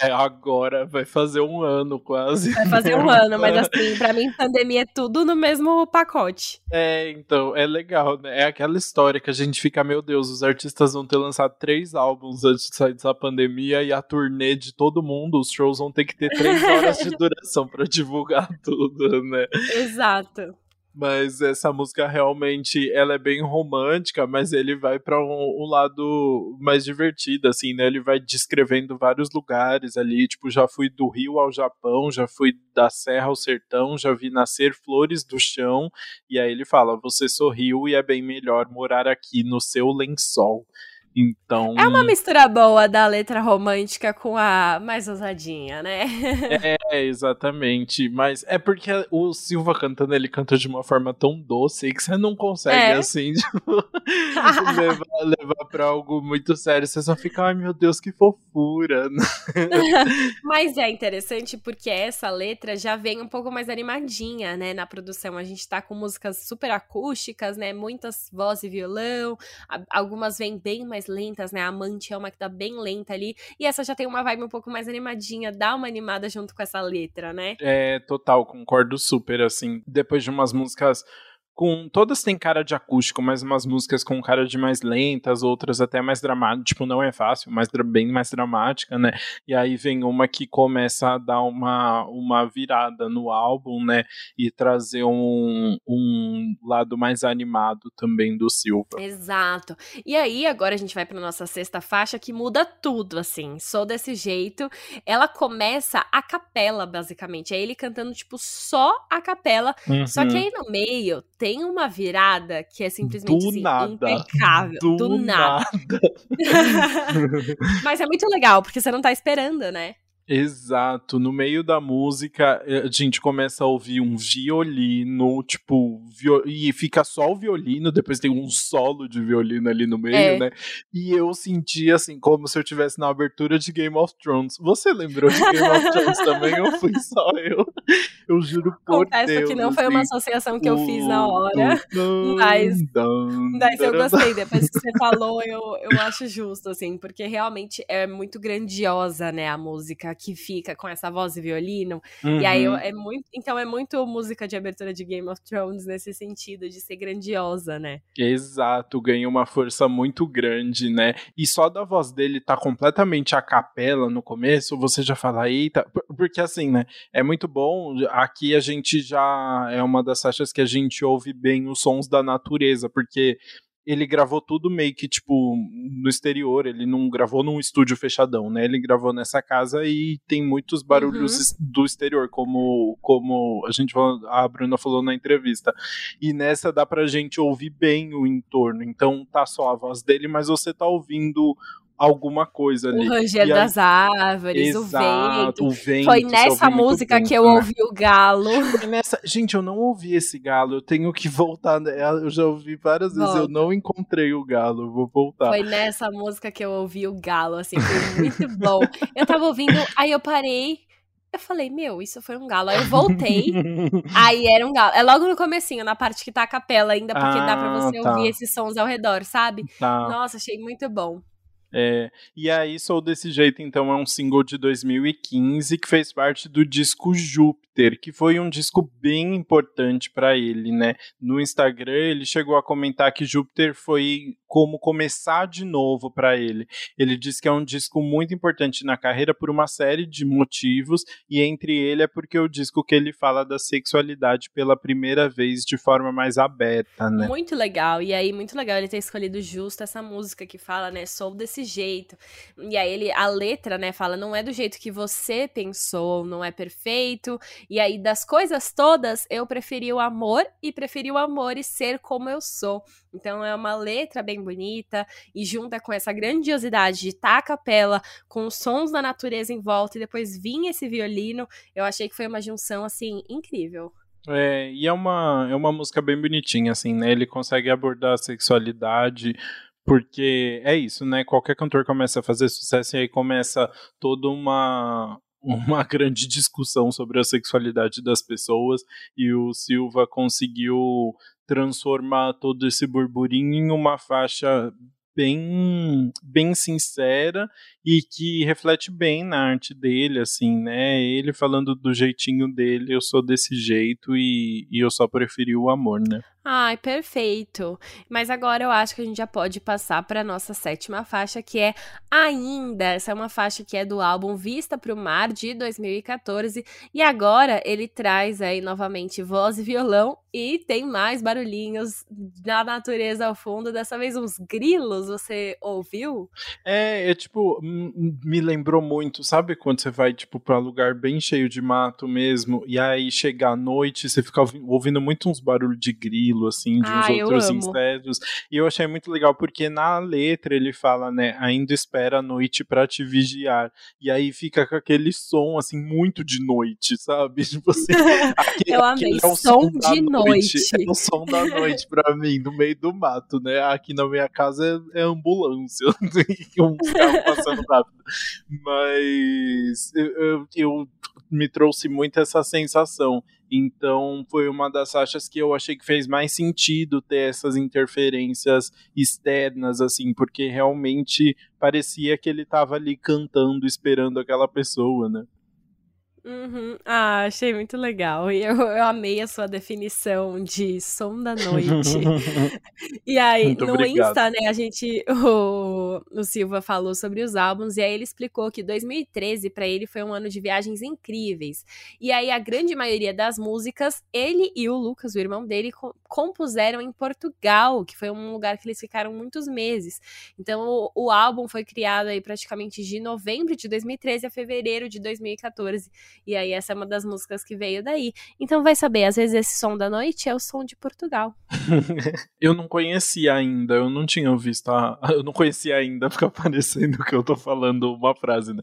É, agora vai fazer um ano quase. Vai fazer um ano, mas assim, pra mim, pandemia é tudo no mesmo pacote. É, então, é legal, né? É aquela história que a gente fica, meu Deus, os artistas vão ter lançado três álbuns antes de sair dessa pandemia e a turnê de todo mundo, os shows vão ter que ter três horas de duração para divulgar tudo, né? Exato. Mas essa música realmente ela é bem romântica, mas ele vai para um, um, lado mais divertido, assim, né? Ele vai descrevendo vários lugares ali, tipo, já fui do Rio ao Japão, já fui da Serra ao Sertão, já vi nascer flores do chão, e aí ele fala: Você sorriu e é bem melhor morar aqui no seu lençol. Então. É uma mistura boa da letra romântica com a mais ousadinha, né? é, exatamente. Mas é porque o Silva cantando, ele canta de uma forma tão doce que você não consegue, é. assim, tipo, levar, levar pra algo muito sério. Você só fica, ai meu Deus, que fofura. Mas é interessante porque essa letra já vem um pouco mais animadinha, né, na produção. A gente tá com músicas super acústicas, né? Muitas vozes e violão, algumas vêm bem mais mais lentas, né? A Amante é uma que tá bem lenta ali. E essa já tem uma vibe um pouco mais animadinha, dá uma animada junto com essa letra, né? É, total, concordo super, assim. Depois de umas músicas com todas têm cara de acústico, mas umas músicas com cara de mais lentas, outras até mais dramáticas, tipo, não é fácil, mas bem mais dramática, né? E aí vem uma que começa a dar uma, uma virada no álbum, né? E trazer um, um lado mais animado também do Silva. Exato. E aí agora a gente vai para nossa sexta faixa que muda tudo, assim. Sou desse jeito. Ela começa a capela, basicamente. É ele cantando, tipo, só a capela. Uhum. Só que uhum. aí no meio tem uma virada que é simplesmente assim, nada. impecável. Do, do nada. nada. Mas é muito legal, porque você não tá esperando, né? Exato. No meio da música, eh, a gente começa a ouvir um violino, tipo, viol... e fica só o violino, depois tem um solo de violino ali no meio, é. né? E eu senti assim, como se eu estivesse na abertura de Game of Thrones. Você lembrou de Game of Thrones também? Ou fui só eu? Eu juro por Confesso Deus. que não foi uma assim. associação que eu fiz na hora, mas, mas eu gostei. Depois que você falou, eu, eu acho justo, assim, porque realmente é muito grandiosa, né, a música que fica com essa voz de violino. Uhum. E aí uhum. é muito. Então é muito música de abertura de Game of Thrones nesse sentido, de ser grandiosa, né? Exato, ganha uma força muito grande, né? E só da voz dele tá completamente a capela no começo, você já fala, eita, porque assim, né? É muito bom. Aqui a gente já é uma das faixas que a gente ouve bem os sons da natureza, porque ele gravou tudo meio que, tipo, no exterior, ele não gravou num estúdio fechadão, né? Ele gravou nessa casa e tem muitos barulhos uhum. do exterior, como, como a gente a Bruna falou na entrevista. E nessa dá pra gente ouvir bem o entorno. Então tá só a voz dele, mas você tá ouvindo alguma coisa ali. O ranger das árvores, Exato, o, vento. o vento. Foi nessa música vento, que eu ouvi o galo. Nessa... Gente, eu não ouvi esse galo, eu tenho que voltar. Eu já ouvi várias vezes, eu não encontrei o galo, vou voltar. Foi nessa música que eu ouvi o galo, assim, foi muito bom. Eu tava ouvindo, aí eu parei, eu falei, meu, isso foi um galo. Aí eu voltei, aí era um galo. É logo no comecinho, na parte que tá a capela ainda, porque ah, dá pra você tá. ouvir esses sons ao redor, sabe? Tá. Nossa, achei muito bom. É, e aí, Sou Desse Jeito, então, é um single de 2015 que fez parte do disco Júpiter, que foi um disco bem importante para ele, né? No Instagram, ele chegou a comentar que Júpiter foi como começar de novo para ele. Ele diz que é um disco muito importante na carreira por uma série de motivos, e entre ele é porque é o disco que ele fala da sexualidade pela primeira vez de forma mais aberta, né? Muito legal, e aí muito legal ele ter escolhido justo essa música que fala, né, sou desse jeito. E aí ele a letra, né, fala não é do jeito que você pensou, não é perfeito. E aí das coisas todas, eu preferi o amor e preferi o amor e ser como eu sou. Então é uma letra bem bonita e junta com essa grandiosidade de estar a capela com os sons da natureza em volta e depois vir esse violino, eu achei que foi uma junção assim incrível. É, e é uma, é uma música bem bonitinha, assim, né? Ele consegue abordar a sexualidade, porque é isso, né? Qualquer cantor começa a fazer sucesso e aí começa toda uma, uma grande discussão sobre a sexualidade das pessoas e o Silva conseguiu transformar todo esse burburinho em uma faixa bem bem sincera e que reflete bem na arte dele, assim, né? Ele falando do jeitinho dele, eu sou desse jeito e, e eu só preferi o amor, né? Ai, perfeito. Mas agora eu acho que a gente já pode passar para nossa sétima faixa, que é Ainda. Essa é uma faixa que é do álbum Vista para o Mar de 2014. E agora ele traz aí novamente voz e violão e tem mais barulhinhos da natureza ao fundo. Dessa vez uns grilos, você ouviu? É, é tipo, me lembrou muito, sabe quando você vai tipo para lugar bem cheio de mato mesmo e aí chega à noite, você fica ouvindo muito uns barulhos de grilo assim, de uns ah, outros insetos. E eu achei muito legal porque na letra ele fala, né, ainda espera a noite para te vigiar. E aí fica com aquele som, assim, muito de noite, sabe? Tipo assim, aquele, eu amei, é o som, som de noite. noite. É o som da noite pra mim, no meio do mato, né? Aqui na minha casa é, é ambulância, um carro passando rápido. Mas eu, eu, eu me trouxe muito essa sensação então foi uma das faixas que eu achei que fez mais sentido ter essas interferências externas, assim, porque realmente parecia que ele estava ali cantando, esperando aquela pessoa, né? Uhum. Ah, achei muito legal. E eu, eu amei a sua definição de som da noite. e aí, muito no obrigado. Insta, né, a gente. O, o Silva falou sobre os álbuns, e aí ele explicou que 2013 para ele foi um ano de viagens incríveis. E aí, a grande maioria das músicas, ele e o Lucas, o irmão dele, compuseram em Portugal, que foi um lugar que eles ficaram muitos meses. Então, o, o álbum foi criado aí praticamente de novembro de 2013 a fevereiro de 2014. E aí essa é uma das músicas que veio daí. Então vai saber, às vezes esse som da noite é o som de Portugal. eu não conhecia ainda, eu não tinha visto a... Eu não conhecia ainda, fica parecendo que eu tô falando uma frase, né?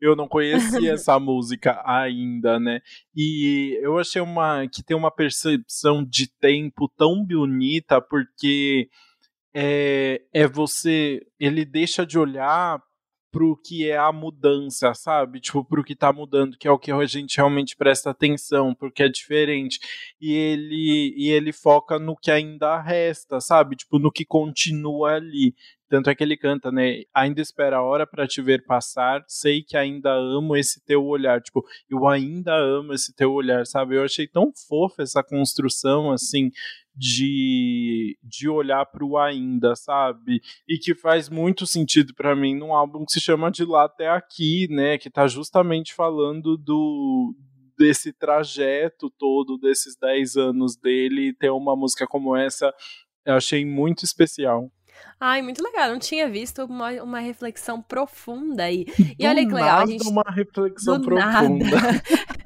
Eu não conhecia essa música ainda, né? E eu achei uma que tem uma percepção de tempo tão bonita, porque é, é você. Ele deixa de olhar pro que é a mudança, sabe? Tipo, pro que tá mudando, que é o que a gente realmente presta atenção, porque é diferente. E ele e ele foca no que ainda resta, sabe? Tipo, no que continua ali. Tanto é que ele canta, né? Ainda espera a hora para te ver passar, sei que ainda amo esse teu olhar. Tipo, eu ainda amo esse teu olhar, sabe? Eu achei tão fofa essa construção, assim, de, de olhar para o ainda, sabe? E que faz muito sentido para mim num álbum que se chama De Lá Até Aqui, né? Que tá justamente falando do desse trajeto todo, desses 10 anos dele, ter uma música como essa, eu achei muito especial. Ai, muito legal. Eu não tinha visto uma, uma reflexão profunda aí. E, olha que legal. a gente... uma reflexão Do profunda.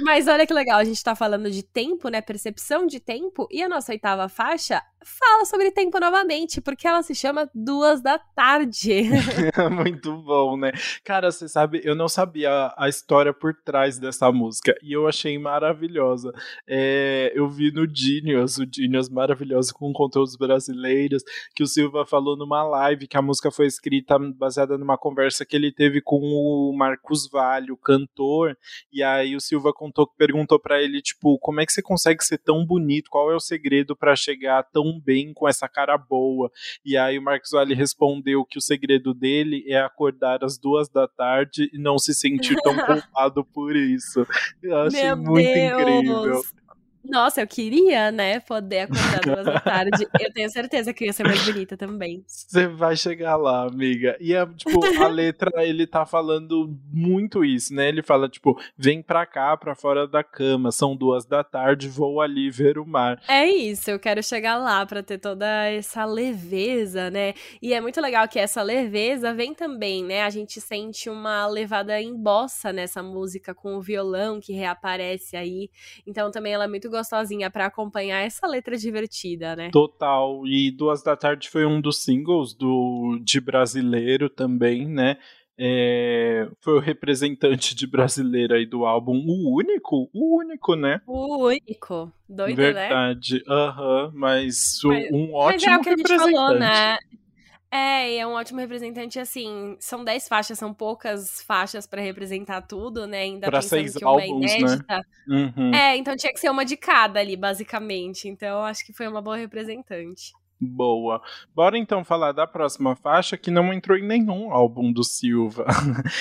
Mas olha que legal, a gente tá falando de tempo, né? Percepção de tempo. E a nossa oitava faixa fala sobre tempo novamente, porque ela se chama Duas da Tarde. muito bom, né? Cara, você sabe, eu não sabia a, história por trás dessa música. E eu achei maravilhosa. É, eu vi no Genius, o Genius maravilhoso com conteúdos brasileiros, que o Silva falou numa live que a música foi escrita baseada numa conversa que ele teve com o Marcos Vale, o cantor, e aí o Silva contou, perguntou para ele, tipo, como é que você consegue ser tão bonito? Qual é o segredo para chegar tão bem com essa cara boa? E aí o Marcos Vale respondeu que o segredo dele é acordar às duas da tarde e não se sentir tão culpado por isso. Eu achei Meu muito Deus. incrível. Nossa, eu queria, né, poder acordar duas da tarde. Eu tenho certeza que ia ser mais bonita também. Você vai chegar lá, amiga. E, é, tipo, a letra, ele tá falando muito isso, né? Ele fala, tipo, vem pra cá, pra fora da cama, são duas da tarde, vou ali ver o mar. É isso, eu quero chegar lá pra ter toda essa leveza, né? E é muito legal que essa leveza vem também, né? A gente sente uma levada em bossa nessa música, com o violão que reaparece aí. Então também ela é muito gostosinha para acompanhar essa letra divertida, né? Total. E Duas da Tarde foi um dos singles do de brasileiro também, né? É, foi o representante de brasileiro aí do álbum, o único, o único, né? O único, doido, Verdade. né? Verdade, aham, mas, mas, um ótimo mas é o que a gente falou, né? É, é um ótimo representante, assim, são 10 faixas, são poucas faixas para representar tudo, né? Ainda pra seis que álbuns, uma é inédita. Né? Uhum. É, então tinha que ser uma de cada ali, basicamente. Então acho que foi uma boa representante. Boa. Bora então falar da próxima faixa que não entrou em nenhum álbum do Silva.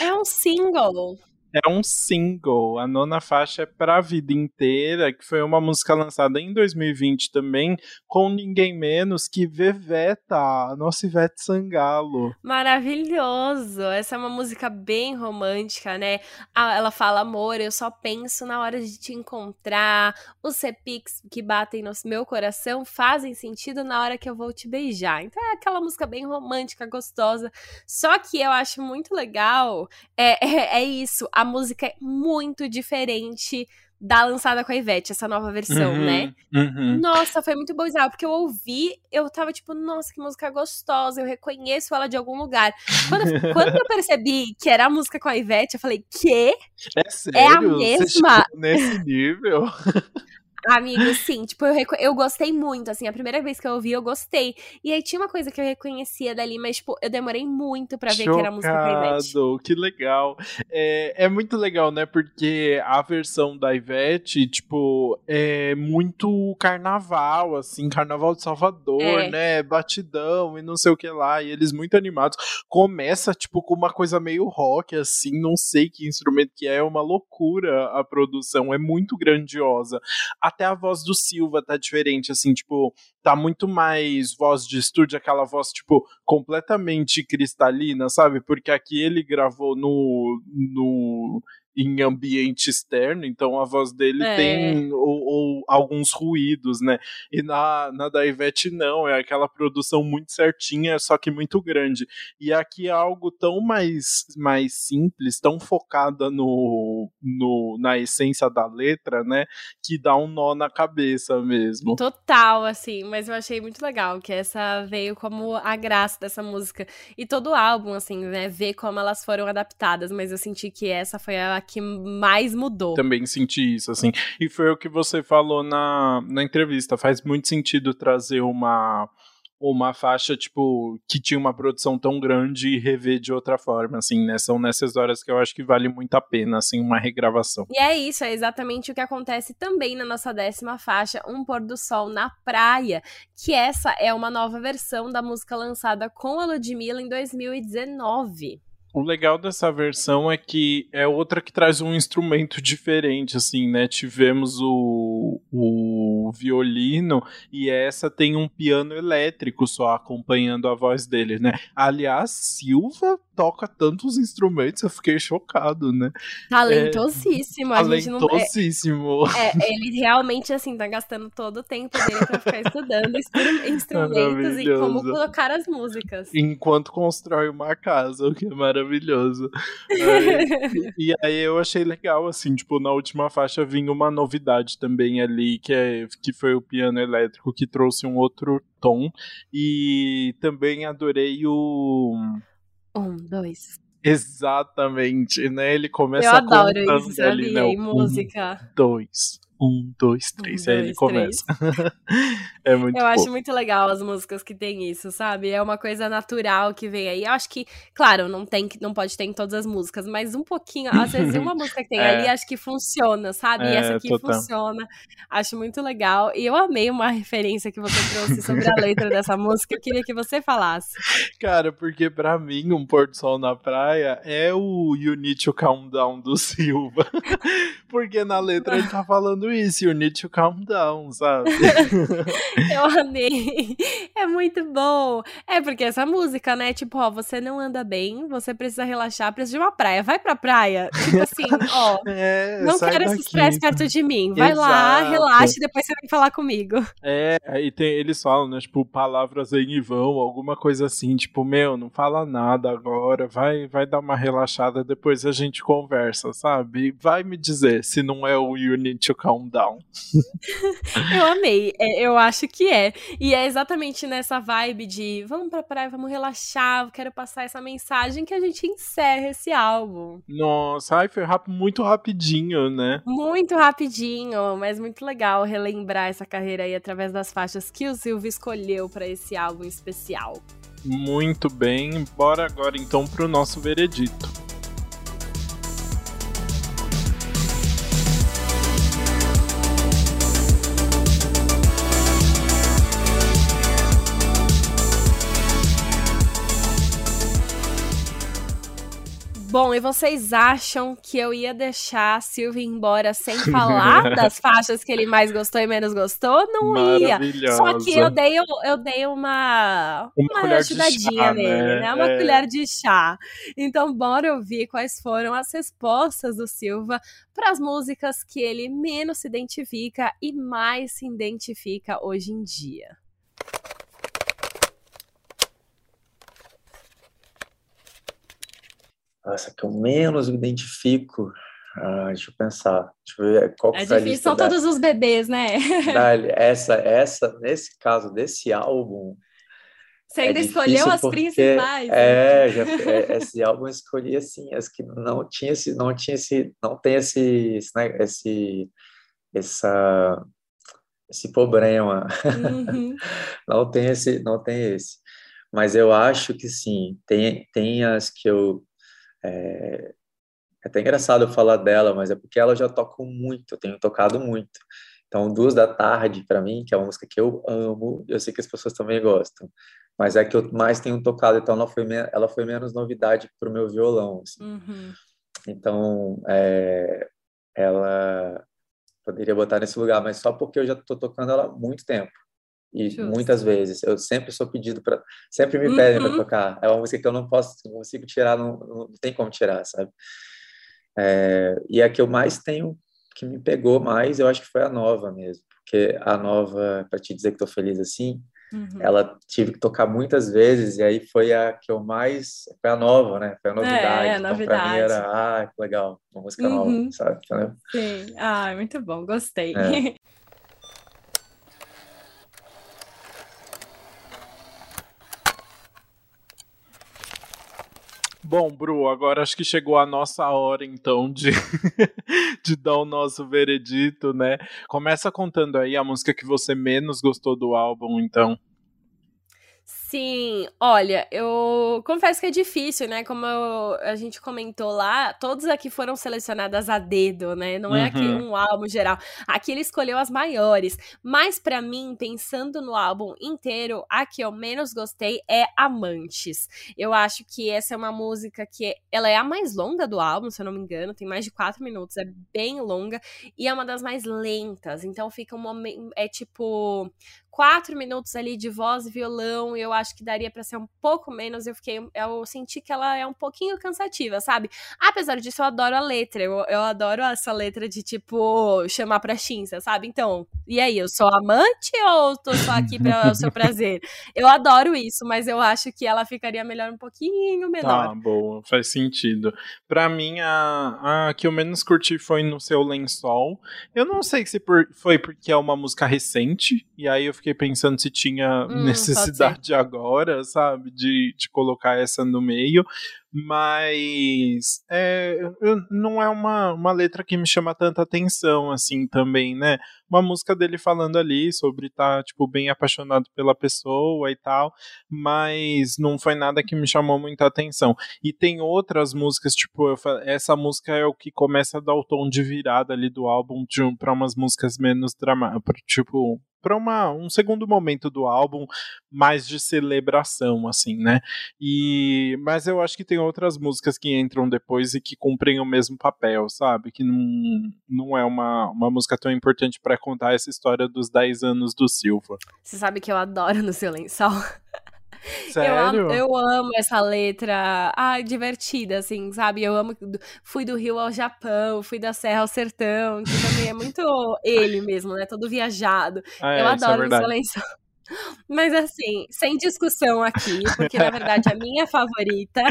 É um single é um single. A nona faixa é Pra Vida Inteira, que foi uma música lançada em 2020 também, com ninguém menos que Veveta, a nossa Ivete Sangalo. Maravilhoso! Essa é uma música bem romântica, né? Ela fala, amor, eu só penso na hora de te encontrar. Os repiques que batem no meu coração fazem sentido na hora que eu vou te beijar. Então é aquela música bem romântica, gostosa. Só que eu acho muito legal, é, é, é isso, a música é muito diferente da lançada com a Ivete, essa nova versão, uhum, né? Uhum. Nossa, foi muito bizarro, porque eu ouvi, eu tava tipo, nossa, que música gostosa, eu reconheço ela de algum lugar. Quando, quando eu percebi que era a música com a Ivete, eu falei, quê? É sério? É a mesma? nesse nível? Amigo, sim, tipo, eu, eu gostei muito, assim, a primeira vez que eu ouvi, eu gostei. E aí tinha uma coisa que eu reconhecia dali, mas, tipo, eu demorei muito para ver que era a música da Ivete. Que legal. É, é muito legal, né? Porque a versão da Ivete, tipo, é muito carnaval, assim, carnaval de Salvador, é. né? Batidão e não sei o que lá. E eles muito animados. Começa, tipo, com uma coisa meio rock, assim, não sei que instrumento que é, é uma loucura a produção, é muito grandiosa. A até a voz do Silva tá diferente, assim, tipo, tá muito mais voz de estúdio, aquela voz, tipo, completamente cristalina, sabe? Porque aqui ele gravou no. no em ambiente externo, então a voz dele é. tem ou, ou, alguns ruídos, né? E na, na da Ivete não, é aquela produção muito certinha, só que muito grande. E aqui é algo tão mais, mais simples, tão focada no, no, na essência da letra, né? Que dá um nó na cabeça mesmo. Total, assim, mas eu achei muito legal que essa veio como a graça dessa música. E todo o álbum, assim, né? Ver como elas foram adaptadas, mas eu senti que essa foi a que mais mudou. Também senti isso, assim. E foi o que você falou na, na entrevista. Faz muito sentido trazer uma uma faixa, tipo, que tinha uma produção tão grande e rever de outra forma, assim, né? São nessas horas que eu acho que vale muito a pena, assim, uma regravação. E é isso, é exatamente o que acontece também na nossa décima faixa, Um Pôr do Sol na Praia, que essa é uma nova versão da música lançada com a Ludmilla em 2019. O legal dessa versão é que é outra que traz um instrumento diferente, assim, né? Tivemos o, o violino e essa tem um piano elétrico só acompanhando a voz dele, né? Aliás, Silva toca tantos instrumentos, eu fiquei chocado, né? Talentosíssimo. É, a talentosíssimo. Gente não, é, é, ele realmente, assim, tá gastando todo o tempo dele pra ficar estudando instrumentos e como colocar as músicas. Enquanto constrói uma casa, o que é maravilhoso. é, e aí eu achei legal, assim, tipo, na última faixa vinha uma novidade também ali, que, é, que foi o piano elétrico, que trouxe um outro tom. E também adorei o um, dois. Exatamente, né? Ele começa Eu adoro isso? Ali, né? música. Um, dois, um, dois, três. Um, aí dois, ele começa. é muito Eu acho muito legal as músicas que tem isso, sabe? É uma coisa natural que vem aí. Eu acho que, claro, não tem não pode ter em todas as músicas, mas um pouquinho, às vezes uma música que tem é. ali acho que funciona, sabe? É, e essa aqui total. funciona. Acho muito legal. E eu amei uma referência que você trouxe sobre a letra dessa música. Eu queria que você falasse. Cara, porque para mim, um pôr do sol na praia é o You Need to Calm Down do Silva. porque na letra ele tá falando isso, you need to calm down, sabe? eu amei. É muito bom. É porque essa música, né? Tipo, ó, você não anda bem, você precisa relaxar, precisa de uma praia. Vai pra praia. Tipo assim, ó. É, não quero daqui. esse estresse perto de mim. Vai Exato. lá, relaxa e depois você vem falar comigo. É, aí tem, eles falam, né? Tipo, palavras em vão, alguma coisa assim. Tipo, meu, não fala nada agora. Vai, vai dar uma relaxada, depois a gente conversa, sabe? Vai me dizer se não é o You Need to Calm calm down. eu amei, é, eu acho que é. E é exatamente nessa vibe de vamos pra praia, vamos relaxar, quero passar essa mensagem que a gente encerra esse álbum. Nossa, ai, foi rap muito rapidinho, né? Muito rapidinho, mas muito legal relembrar essa carreira aí através das faixas que o Silvio escolheu para esse álbum especial. Muito bem, bora agora então pro nosso veredito. Bom, e vocês acham que eu ia deixar a Silvia embora sem falar das faixas que ele mais gostou e menos gostou? Não ia. Só que eu dei, eu dei uma, uma, uma ajudadinha chá, nele, né? né? Uma é. colher de chá. Então, bora ouvir quais foram as respostas do Silva para as músicas que ele menos se identifica e mais se identifica hoje em dia. Essa que eu menos me identifico. Ah, deixa eu pensar. Deixa eu ver qual é difícil, são da... todos os bebês, né? essa, essa, nesse caso desse álbum. Você ainda é escolheu as principais? É, já, é, esse álbum eu escolhi assim, as que não tinha esse, não tinha esse, não tem esse, esse, né, esse essa, esse problema. Uhum. não tem esse, não tem esse. Mas eu acho que sim, tem, tem as que eu é, é até engraçado eu falar dela, mas é porque ela já toca muito, eu tenho tocado muito. Então, Duas da Tarde, para mim, que é uma música que eu amo, eu sei que as pessoas também gostam, mas é que eu mais tenho tocado, então ela foi, ela foi menos novidade para o meu violão. Assim. Uhum. Então, é, ela poderia botar nesse lugar, mas só porque eu já estou tocando ela há muito tempo. E Justo. muitas vezes eu sempre sou pedido para, sempre me pedem uhum. para tocar. É uma música que eu não posso, não consigo tirar, não, não tem como tirar, sabe? É, e a que eu mais tenho, que me pegou mais, eu acho que foi a nova mesmo. Porque a nova, para te dizer que estou feliz assim, Uhum. Ela tive que tocar muitas vezes, e aí foi a que eu mais. Foi a nova, né? Foi a novidade. É, é então, novidade. pra mim era, ah, que legal, uma música uhum. nova, sabe? Sim, ah, muito bom, gostei. Bom, Bru, agora acho que chegou a nossa hora, então, de, de dar o nosso veredito, né? Começa contando aí a música que você menos gostou do álbum, então. Sim, olha, eu confesso que é difícil, né? Como eu, a gente comentou lá, todos aqui foram selecionadas a dedo, né? Não é uhum. aqui um álbum geral. Aqui ele escolheu as maiores. Mas para mim, pensando no álbum inteiro, a que eu menos gostei é Amantes. Eu acho que essa é uma música que ela é a mais longa do álbum, se eu não me engano, tem mais de quatro minutos, é bem longa e é uma das mais lentas. Então fica um momento, é tipo quatro minutos ali de voz e violão, eu acho que daria para ser um pouco menos. Eu fiquei, eu senti que ela é um pouquinho cansativa, sabe? Apesar disso, eu adoro a letra. Eu, eu adoro essa letra de tipo chamar pra chinça, sabe? Então, e aí, eu sou amante ou tô só aqui para o seu prazer? Eu adoro isso, mas eu acho que ela ficaria melhor um pouquinho menor. Tá, boa, faz sentido. Para mim, a, a que eu menos curti foi no seu lençol. Eu não sei se por, foi porque é uma música recente, e aí eu fiquei fiquei pensando se tinha hum, necessidade agora, sabe, de, de colocar essa no meio, mas é, não é uma, uma letra que me chama tanta atenção, assim, também, né? Uma música dele falando ali sobre estar, tá, tipo, bem apaixonado pela pessoa e tal, mas não foi nada que me chamou muita atenção. E tem outras músicas, tipo, essa música é o que começa a dar o tom de virada ali do álbum para umas músicas menos dramáticas, tipo, para um segundo momento do álbum mais de celebração, assim, né? E mas eu acho que tem outras músicas que entram depois e que cumprem o mesmo papel, sabe? Que não, não é uma, uma música tão importante para contar essa história dos 10 anos do Silva. Você sabe que eu adoro no seu lençol. Sério? Eu, eu amo essa letra. Ah, divertida, assim, sabe? Eu amo. Fui do Rio ao Japão, fui da Serra ao Sertão, que também é muito ele mesmo, né? Todo viajado. Ah, é, eu é adoro é o Silêncio. Mas assim, sem discussão aqui, porque na verdade a minha favorita,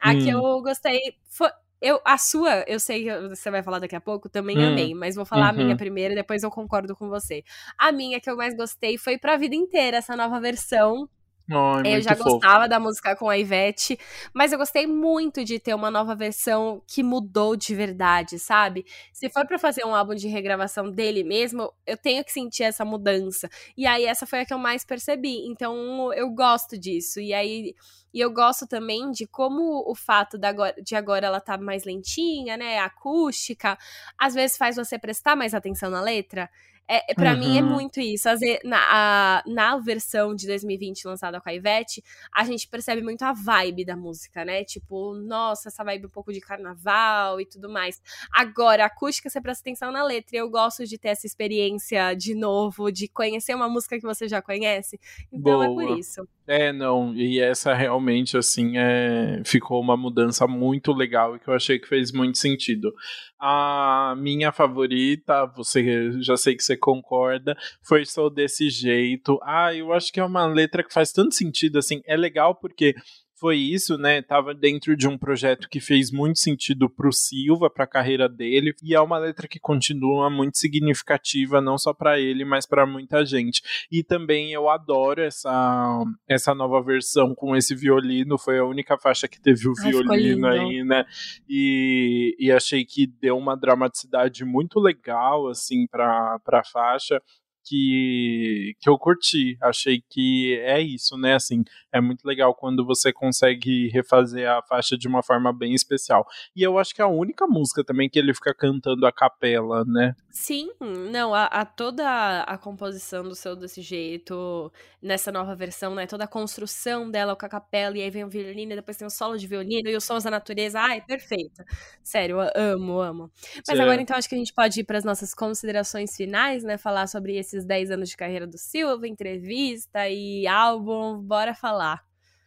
a que hum. eu gostei foi. Eu, a sua, eu sei que você vai falar daqui a pouco, também hum. amei, mas vou falar uhum. a minha uhum. primeiro e depois eu concordo com você. A minha que eu mais gostei foi pra vida inteira, essa nova versão Ai, eu já fofo. gostava da música com a Ivete, mas eu gostei muito de ter uma nova versão que mudou de verdade, sabe? Se for para fazer um álbum de regravação dele mesmo, eu tenho que sentir essa mudança. E aí essa foi a que eu mais percebi. Então eu gosto disso. E aí e eu gosto também de como o fato de agora, de agora ela tá mais lentinha, né, acústica, às vezes faz você prestar mais atenção na letra. É, para uhum. mim é muito isso. Na, a, na versão de 2020 lançada com a Ivete, a gente percebe muito a vibe da música, né? Tipo, nossa, essa vibe um pouco de carnaval e tudo mais. Agora, a acústica, você presta atenção na letra. E eu gosto de ter essa experiência de novo, de conhecer uma música que você já conhece. Então Boa. é por isso. É, não, e essa realmente, assim, é, ficou uma mudança muito legal e que eu achei que fez muito sentido. A minha favorita, você já sei que você concorda, foi Sou Desse Jeito. Ah, eu acho que é uma letra que faz tanto sentido, assim, é legal porque foi isso, né? Tava dentro de um projeto que fez muito sentido pro Silva, pra carreira dele, e é uma letra que continua muito significativa, não só para ele, mas para muita gente. E também eu adoro essa, essa nova versão com esse violino, foi a única faixa que teve o Ai, violino aí, né? E, e achei que deu uma dramaticidade muito legal, assim, pra, pra faixa que, que eu curti. Achei que é isso, né? Assim, é muito legal quando você consegue refazer a faixa de uma forma bem especial. E eu acho que é a única música também que ele fica cantando a capela, né? Sim, não, a, a toda a composição do seu desse jeito, nessa nova versão, né? Toda a construção dela com a capela, e aí vem o violino, e depois tem o solo de violino e os sons da natureza. Ai, perfeita. Sério, amo, amo. Mas agora então acho que a gente pode ir para as nossas considerações finais, né? Falar sobre esses 10 anos de carreira do Silva, entrevista e álbum. Bora falar.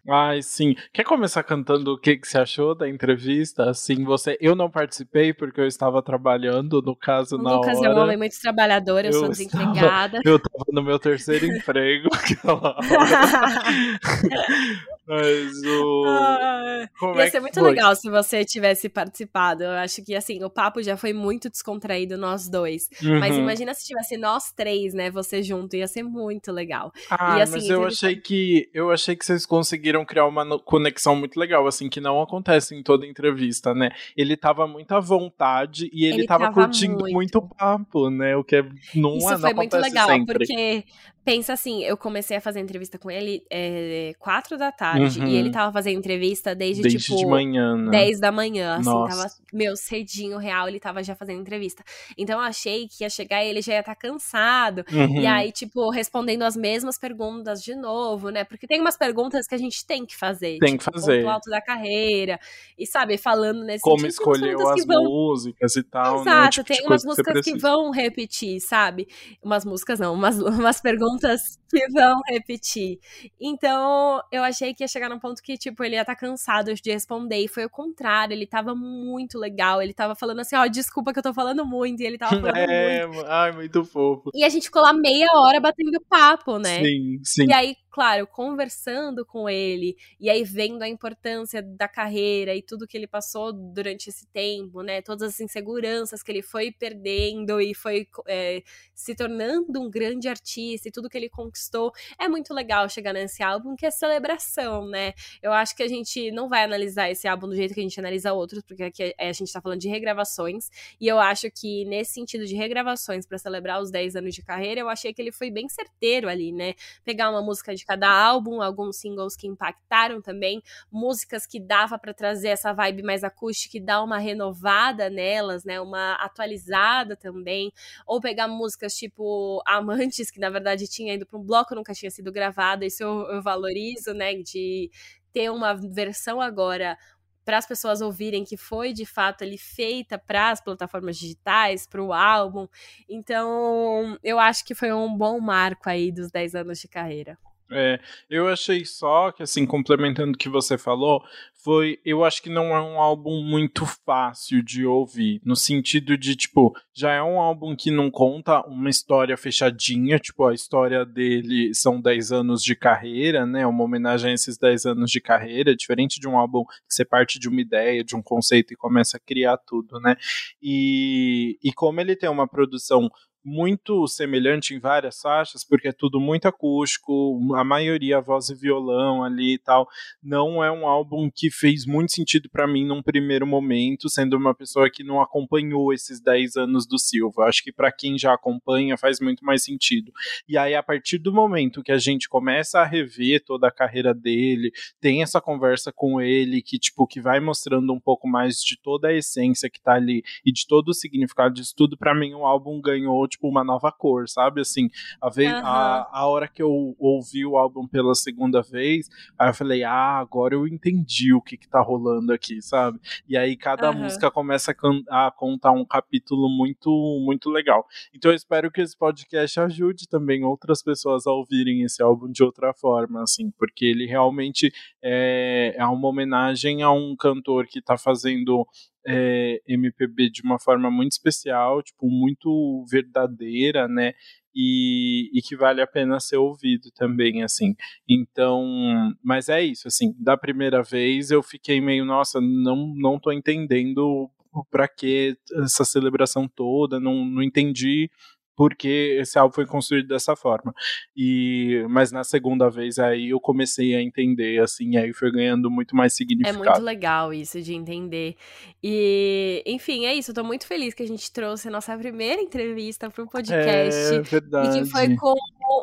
Ai, sim. Quer começar cantando o que, que você achou da entrevista? Assim, você. Eu não participei porque eu estava trabalhando, no caso, o na Lucas hora. é um homem muito trabalhor, eu, eu sou desempregada. Estava, eu estava no meu terceiro emprego aquela hora. Mas o. Ah, ia é ser muito foi? legal se você tivesse participado. Eu acho que, assim, o papo já foi muito descontraído, nós dois. Uhum. Mas imagina se tivesse nós três, né? Você junto, ia ser muito legal. Ah, e, assim, mas eu achei que eu achei que vocês conseguiram criar uma conexão muito legal, assim, que não acontece em toda entrevista, né? Ele tava muito à vontade e ele, ele tava, tava curtindo muito. muito o papo, né? O que é, não, Isso não foi muito legal, sempre. porque pensa assim, eu comecei a fazer entrevista com ele é, quatro da tarde Uhum. e ele tava fazendo entrevista desde, Desde tipo de manhã, né? 10 da manhã, assim, Nossa. tava meu cedinho real, ele tava já fazendo entrevista. Então eu achei que ia chegar e ele já ia estar cansado. Uhum. E aí, tipo, respondendo as mesmas perguntas de novo, né? Porque tem umas perguntas que a gente tem que fazer. Tem que tipo, fazer. Ponto alto da carreira. E sabe, falando nesse Como umas escolheu as que vão músicas e tal, né? Exato, Tipo tem umas que músicas que, precisa. vão repetir, sabe? Umas músicas não, umas, umas perguntas que vão repetir. Então, eu achei que ia chegar num ponto que, tipo, ele ia estar cansado de responder. E foi o contrário, ele tava muito legal. Ele tava falando assim, ó, desculpa que eu tô falando muito. E ele tava falando É, muito. ai, muito fofo. E a gente ficou lá meia hora batendo papo, né? Sim, sim. E aí, claro, conversando com ele, e aí vendo a importância da carreira e tudo que ele passou durante esse tempo, né? Todas as inseguranças que ele foi perdendo e foi é, se tornando um grande artista e tudo que ele conquistou. É muito legal chegar nesse álbum, que é celebração, né? Eu acho que a gente não vai analisar esse álbum do jeito que a gente analisa outros, porque aqui a gente tá falando de regravações, e eu acho que nesse sentido de regravações para celebrar os 10 anos de carreira, eu achei que ele foi bem certeiro ali, né? Pegar uma música de cada álbum, alguns singles que impactaram também, músicas que dava para trazer essa vibe mais acústica e dar uma renovada nelas, né? Uma atualizada também, ou pegar músicas tipo Amantes, que na verdade tinha ido para um bloco, nunca tinha sido gravada, isso eu, eu valorizo, né? De ter uma versão agora para as pessoas ouvirem que foi de fato ali feita para as plataformas digitais, para o álbum. Então, eu acho que foi um bom marco aí dos 10 anos de carreira. É, eu achei só que, assim, complementando o que você falou, foi. Eu acho que não é um álbum muito fácil de ouvir. No sentido de, tipo, já é um álbum que não conta uma história fechadinha. Tipo, a história dele são 10 anos de carreira, né? Uma homenagem a esses 10 anos de carreira, diferente de um álbum que você parte de uma ideia, de um conceito e começa a criar tudo, né? E, e como ele tem uma produção muito semelhante em várias faixas, porque é tudo muito acústico, a maioria voz e violão ali e tal. Não é um álbum que fez muito sentido para mim num primeiro momento, sendo uma pessoa que não acompanhou esses 10 anos do Silva. Acho que para quem já acompanha faz muito mais sentido. E aí a partir do momento que a gente começa a rever toda a carreira dele, tem essa conversa com ele que tipo que vai mostrando um pouco mais de toda a essência que tá ali e de todo o significado disso tudo, para mim o álbum ganhou tipo uma nova cor, sabe? Assim, a, vez, Aham. a, a hora que eu ouvi o álbum pela segunda vez, aí eu falei, ah, agora eu entendi o que que tá rolando aqui, sabe? E aí cada Aham. música começa a, a contar um capítulo muito, muito legal. Então eu espero que esse podcast ajude também outras pessoas a ouvirem esse álbum de outra forma, assim, porque ele realmente é, é uma homenagem a um cantor que tá fazendo é, MPB de uma forma muito especial, tipo, muito verdadeira, né? E, e que vale a pena ser ouvido também, assim. Então, mas é isso, assim, da primeira vez eu fiquei meio, nossa, não, não tô entendendo pra que essa celebração toda, não, não entendi porque esse álbum foi construído dessa forma. E mas na segunda vez aí eu comecei a entender assim, aí foi ganhando muito mais É significado. muito legal isso de entender. E, enfim, é isso. Eu tô muito feliz que a gente trouxe a nossa primeira entrevista pro podcast. É E verdade. que foi com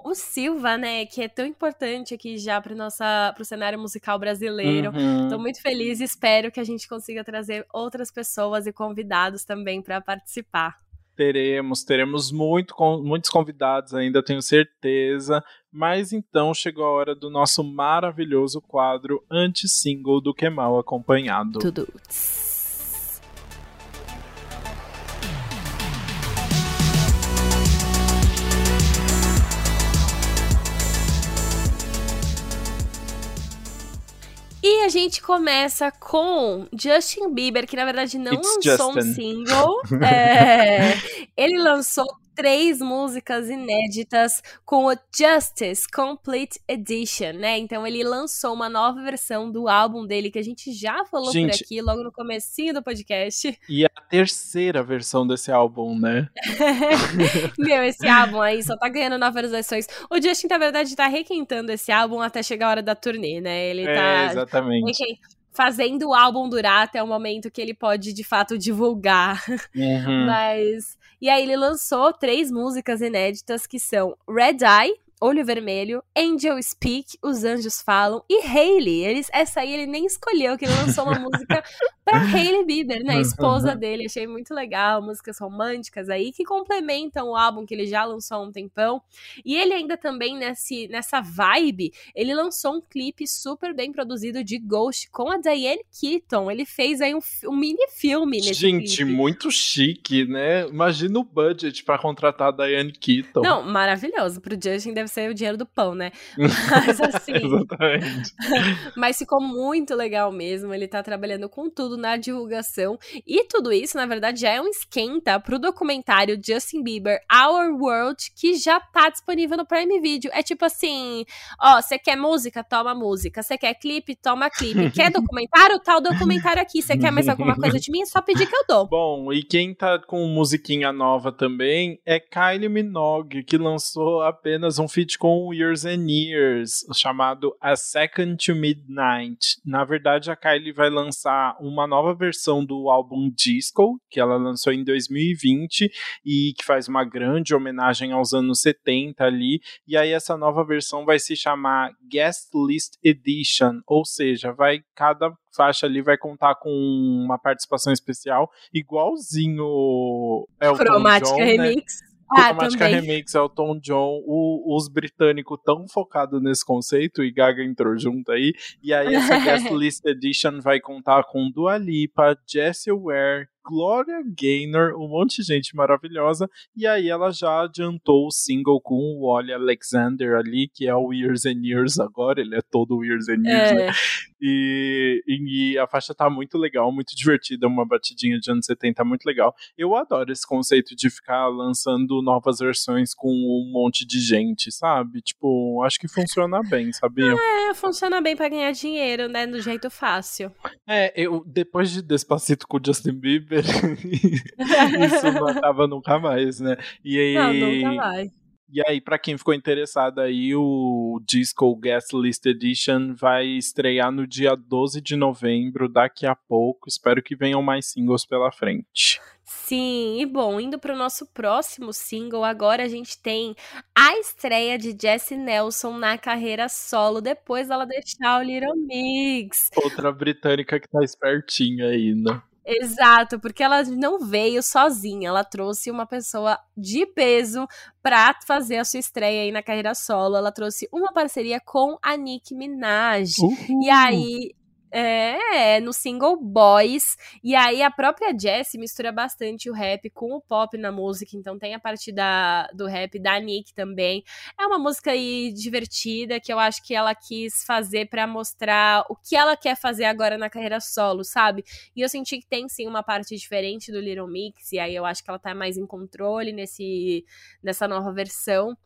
o Silva, né? Que é tão importante aqui já pro, nossa, pro cenário musical brasileiro. Uhum. Tô muito feliz e espero que a gente consiga trazer outras pessoas e convidados também para participar. Teremos, teremos muito, muitos convidados ainda, tenho certeza. Mas então chegou a hora do nosso maravilhoso quadro anti-single do Que Mal Acompanhado. Tudo. A gente começa com Justin Bieber, que na verdade não It's lançou Justin. um single. É, ele lançou três músicas inéditas com o Justice Complete Edition, né? Então ele lançou uma nova versão do álbum dele que a gente já falou Gente. por aqui, logo no comecinho do podcast. E a terceira versão desse álbum, né? Meu, esse álbum aí só tá ganhando novas versões. O Justin, na verdade, tá requentando esse álbum até chegar a hora da turnê, né? Ele é, tá exatamente. requen- fazendo o álbum durar até o momento que ele pode, de fato, divulgar. Uhum. Mas. E aí ele lançou três músicas inéditas que são Red Eye. Olho Vermelho, Angel Speak, Os Anjos Falam e Hailey. Ele, essa aí ele nem escolheu, que ele lançou uma música pra Hailey Bieber, né? A esposa dele. Achei muito legal, músicas românticas aí que complementam o álbum que ele já lançou há um tempão. E ele ainda também, nesse, nessa vibe, ele lançou um clipe super bem produzido de Ghost com a Diane Keaton. Ele fez aí um, um mini filme nesse Gente, clipe. muito chique, né? Imagina o budget pra contratar a Diane Keaton. Não, maravilhoso. Pro Justin deve ser o dinheiro do pão, né? Mas assim, Exatamente. mas ficou muito legal mesmo. Ele tá trabalhando com tudo na divulgação. E tudo isso, na verdade, já é um esquenta pro documentário Justin Bieber Our World, que já tá disponível no Prime Video. É tipo assim: ó, você quer música? Toma música. Você quer clipe? Toma clipe. Quer documentário? Tá o documentário aqui. Você quer mais alguma coisa de mim? É só pedir que eu dou. Bom, e quem tá com musiquinha nova também é Kylie Minogue, que lançou apenas um feat com Years and Years, chamado A Second to Midnight. Na verdade, a Kylie vai lançar uma nova versão do álbum Disco, que ela lançou em 2020 e que faz uma grande homenagem aos anos 70 ali. E aí essa nova versão vai se chamar Guest List Edition, ou seja, vai cada faixa ali vai contar com uma participação especial, igualzinho Elton Cromática John, né? Remix. Ah, Cromática também. Remix, Elton John, o- os britânicos tão focados nesse conceito, e Gaga entrou junto aí, e aí essa Guest List Edition vai contar com Dua Lipa, Jessie Ware, Gloria Gaynor, um monte de gente maravilhosa, e aí ela já adiantou o single com o Wally Alexander ali, que é o Years and Years agora, ele é todo Years and Years, né? É. E, e- e a faixa tá muito legal, muito divertida, uma batidinha de anos 70 muito legal. Eu adoro esse conceito de ficar lançando novas versões com um monte de gente, sabe? Tipo, acho que funciona bem, sabia? É, funciona bem pra ganhar dinheiro, né? Do jeito fácil. É, eu depois de Despacito com o Justin Bieber, isso não acaba nunca mais, né? E aí, Não, nunca vai. E aí, pra quem ficou interessado aí, o Disco Guest List Edition vai estrear no dia 12 de novembro, daqui a pouco. Espero que venham mais singles pela frente. Sim, e bom, indo pro nosso próximo single, agora a gente tem a estreia de Jessie Nelson na carreira solo, depois dela deixar o Little Mix. Outra britânica que tá espertinha aí, né? Exato, porque ela não veio sozinha, ela trouxe uma pessoa de peso pra fazer a sua estreia aí na carreira solo. Ela trouxe uma parceria com a Nicki Minaj. Uhul. E aí, é, no single Boys. E aí a própria Jessie mistura bastante o rap com o pop na música. Então tem a parte da, do rap da Nick também. É uma música aí divertida que eu acho que ela quis fazer pra mostrar o que ela quer fazer agora na carreira solo, sabe? E eu senti que tem sim uma parte diferente do Little Mix. E aí eu acho que ela tá mais em controle nesse, nessa nova versão.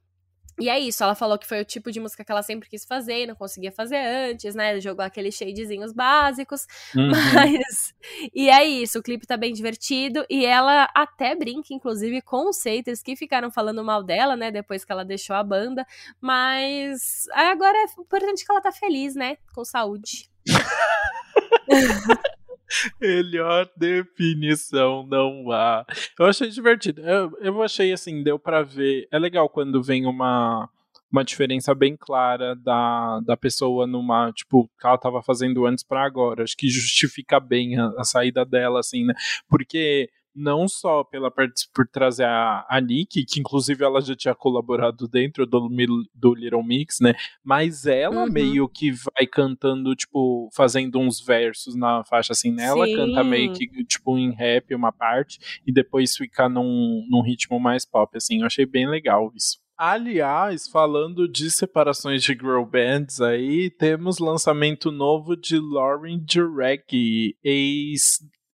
E é isso, ela falou que foi o tipo de música que ela sempre quis fazer e não conseguia fazer antes, né? Jogou aqueles shadezinhos básicos, Uhum. mas. E é isso, o clipe tá bem divertido e ela até brinca, inclusive, com os haters que ficaram falando mal dela, né? Depois que ela deixou a banda. Mas agora é importante que ela tá feliz, né? Com saúde. Melhor definição não há. Eu achei divertido. Eu, eu achei assim, deu pra ver. É legal quando vem uma, uma diferença bem clara da, da pessoa numa, tipo, que ela tava fazendo antes pra agora. Acho que justifica bem a, a saída dela, assim, né? Porque não só pela parte por trazer a, a Nick, que inclusive ela já tinha colaborado dentro do, do Little Mix, né? Mas ela Uhum. meio que vai cantando, tipo, fazendo uns versos na faixa assim, né? Ela Sim. canta meio que, tipo, em rap uma parte e depois fica num, num ritmo mais pop, assim. Eu achei bem legal isso. Aliás, falando de separações de girl bands aí, temos lançamento novo de Lauren Jurek, ex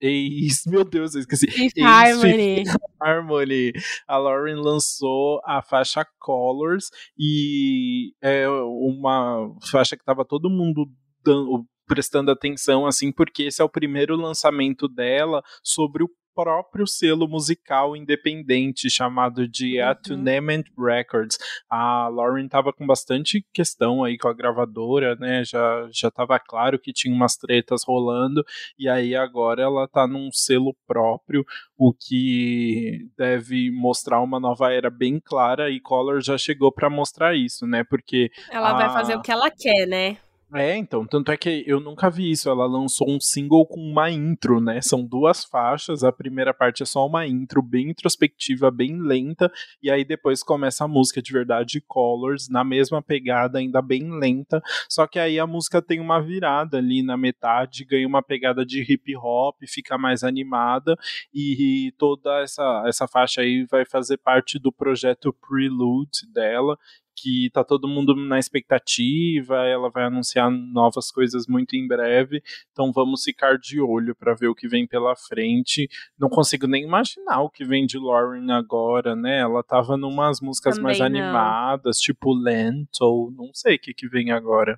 ex. Meu Deus, eu esqueci. Fifth Harmony. Harmony. A Lauren lançou a faixa Colors e é uma faixa que tava todo mundo dando, prestando atenção, assim, porque esse é o primeiro lançamento dela sobre o próprio selo musical independente chamado de uhum. Attunement Records. A Lauren estava com bastante questão aí com a gravadora, né? Já já estava claro que tinha umas tretas rolando e aí agora ela tá num selo próprio, o que deve mostrar uma nova era bem clara e Color já chegou para mostrar isso, né? Porque ela a... vai fazer o que ela quer, né? É, então, tanto é que eu nunca vi isso. Ela lançou um single com uma intro, né? São duas faixas. A primeira parte é só uma intro bem introspectiva, bem lenta, e aí depois começa a música de verdade, Colors, na mesma pegada, ainda bem lenta. Só que aí a música tem uma virada ali na metade, ganha uma pegada de hip hop, fica mais animada, e, toda essa, essa faixa aí vai fazer parte do projeto Prelude dela, que tá todo mundo na expectativa, ela vai anunciar novas coisas muito em breve, então vamos ficar de olho para ver o que vem pela frente. Não consigo nem imaginar o que vem de Lauren agora, né? Ela tava numas músicas Também mais não. animadas, tipo Lento, não sei o que que vem agora.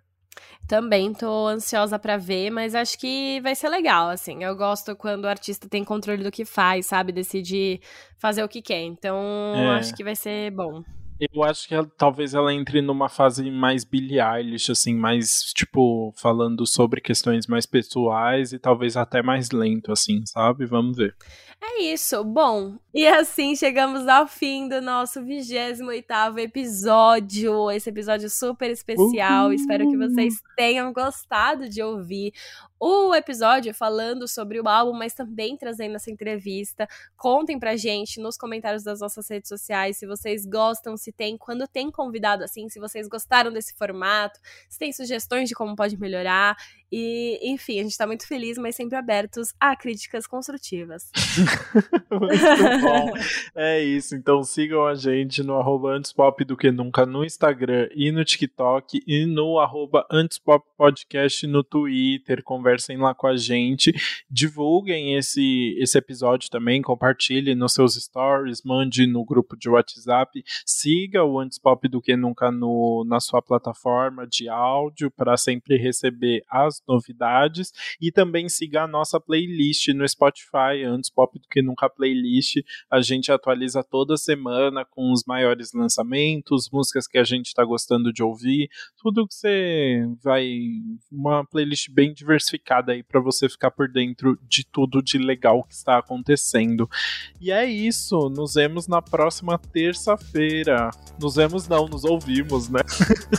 Também tô ansiosa para ver, mas acho que vai ser legal, assim. Eu gosto quando o artista tem controle do que faz, sabe? Decidir fazer o que quer. Então, é. acho que vai ser bom. Eu acho que ela, talvez ela entre numa fase mais Billie Eilish, assim, mais, tipo, falando sobre questões mais pessoais e talvez até mais lento, assim, sabe? Vamos ver. É isso. Bom, e assim chegamos ao fim do nosso 28 episódio. Esse episódio super especial. Uhum. Espero que vocês tenham gostado de ouvir o episódio falando sobre o álbum, mas também trazendo essa entrevista. Contem pra gente nos comentários das nossas redes sociais se vocês gostam, se tem, quando tem convidado assim, se vocês gostaram desse formato, se tem sugestões de como pode melhorar. E, enfim, a gente tá muito feliz, mas sempre abertos a críticas construtivas. muito bom. é isso. Então sigam a gente no arroba Antespop do que nunca no Instagram e no TikTok e no arroba Podcast no Twitter. Conversem lá com a gente. Divulguem esse, esse episódio também, compartilhem nos seus stories, mande no grupo de WhatsApp. Siga o Antespop do que nunca no, na sua plataforma de áudio para sempre receber as novidades e também siga a nossa playlist no Spotify, antes pop do que nunca playlist. A gente atualiza toda semana com os maiores lançamentos, músicas que a gente está gostando de ouvir, tudo que você vai uma playlist bem diversificada aí para você ficar por dentro de tudo de legal que está acontecendo. E é isso, nos vemos na próxima terça-feira. Nos vemos não, nos ouvimos, né?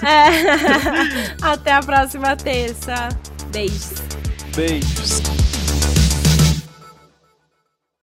É. Até a próxima terça. Beijos. Beijos.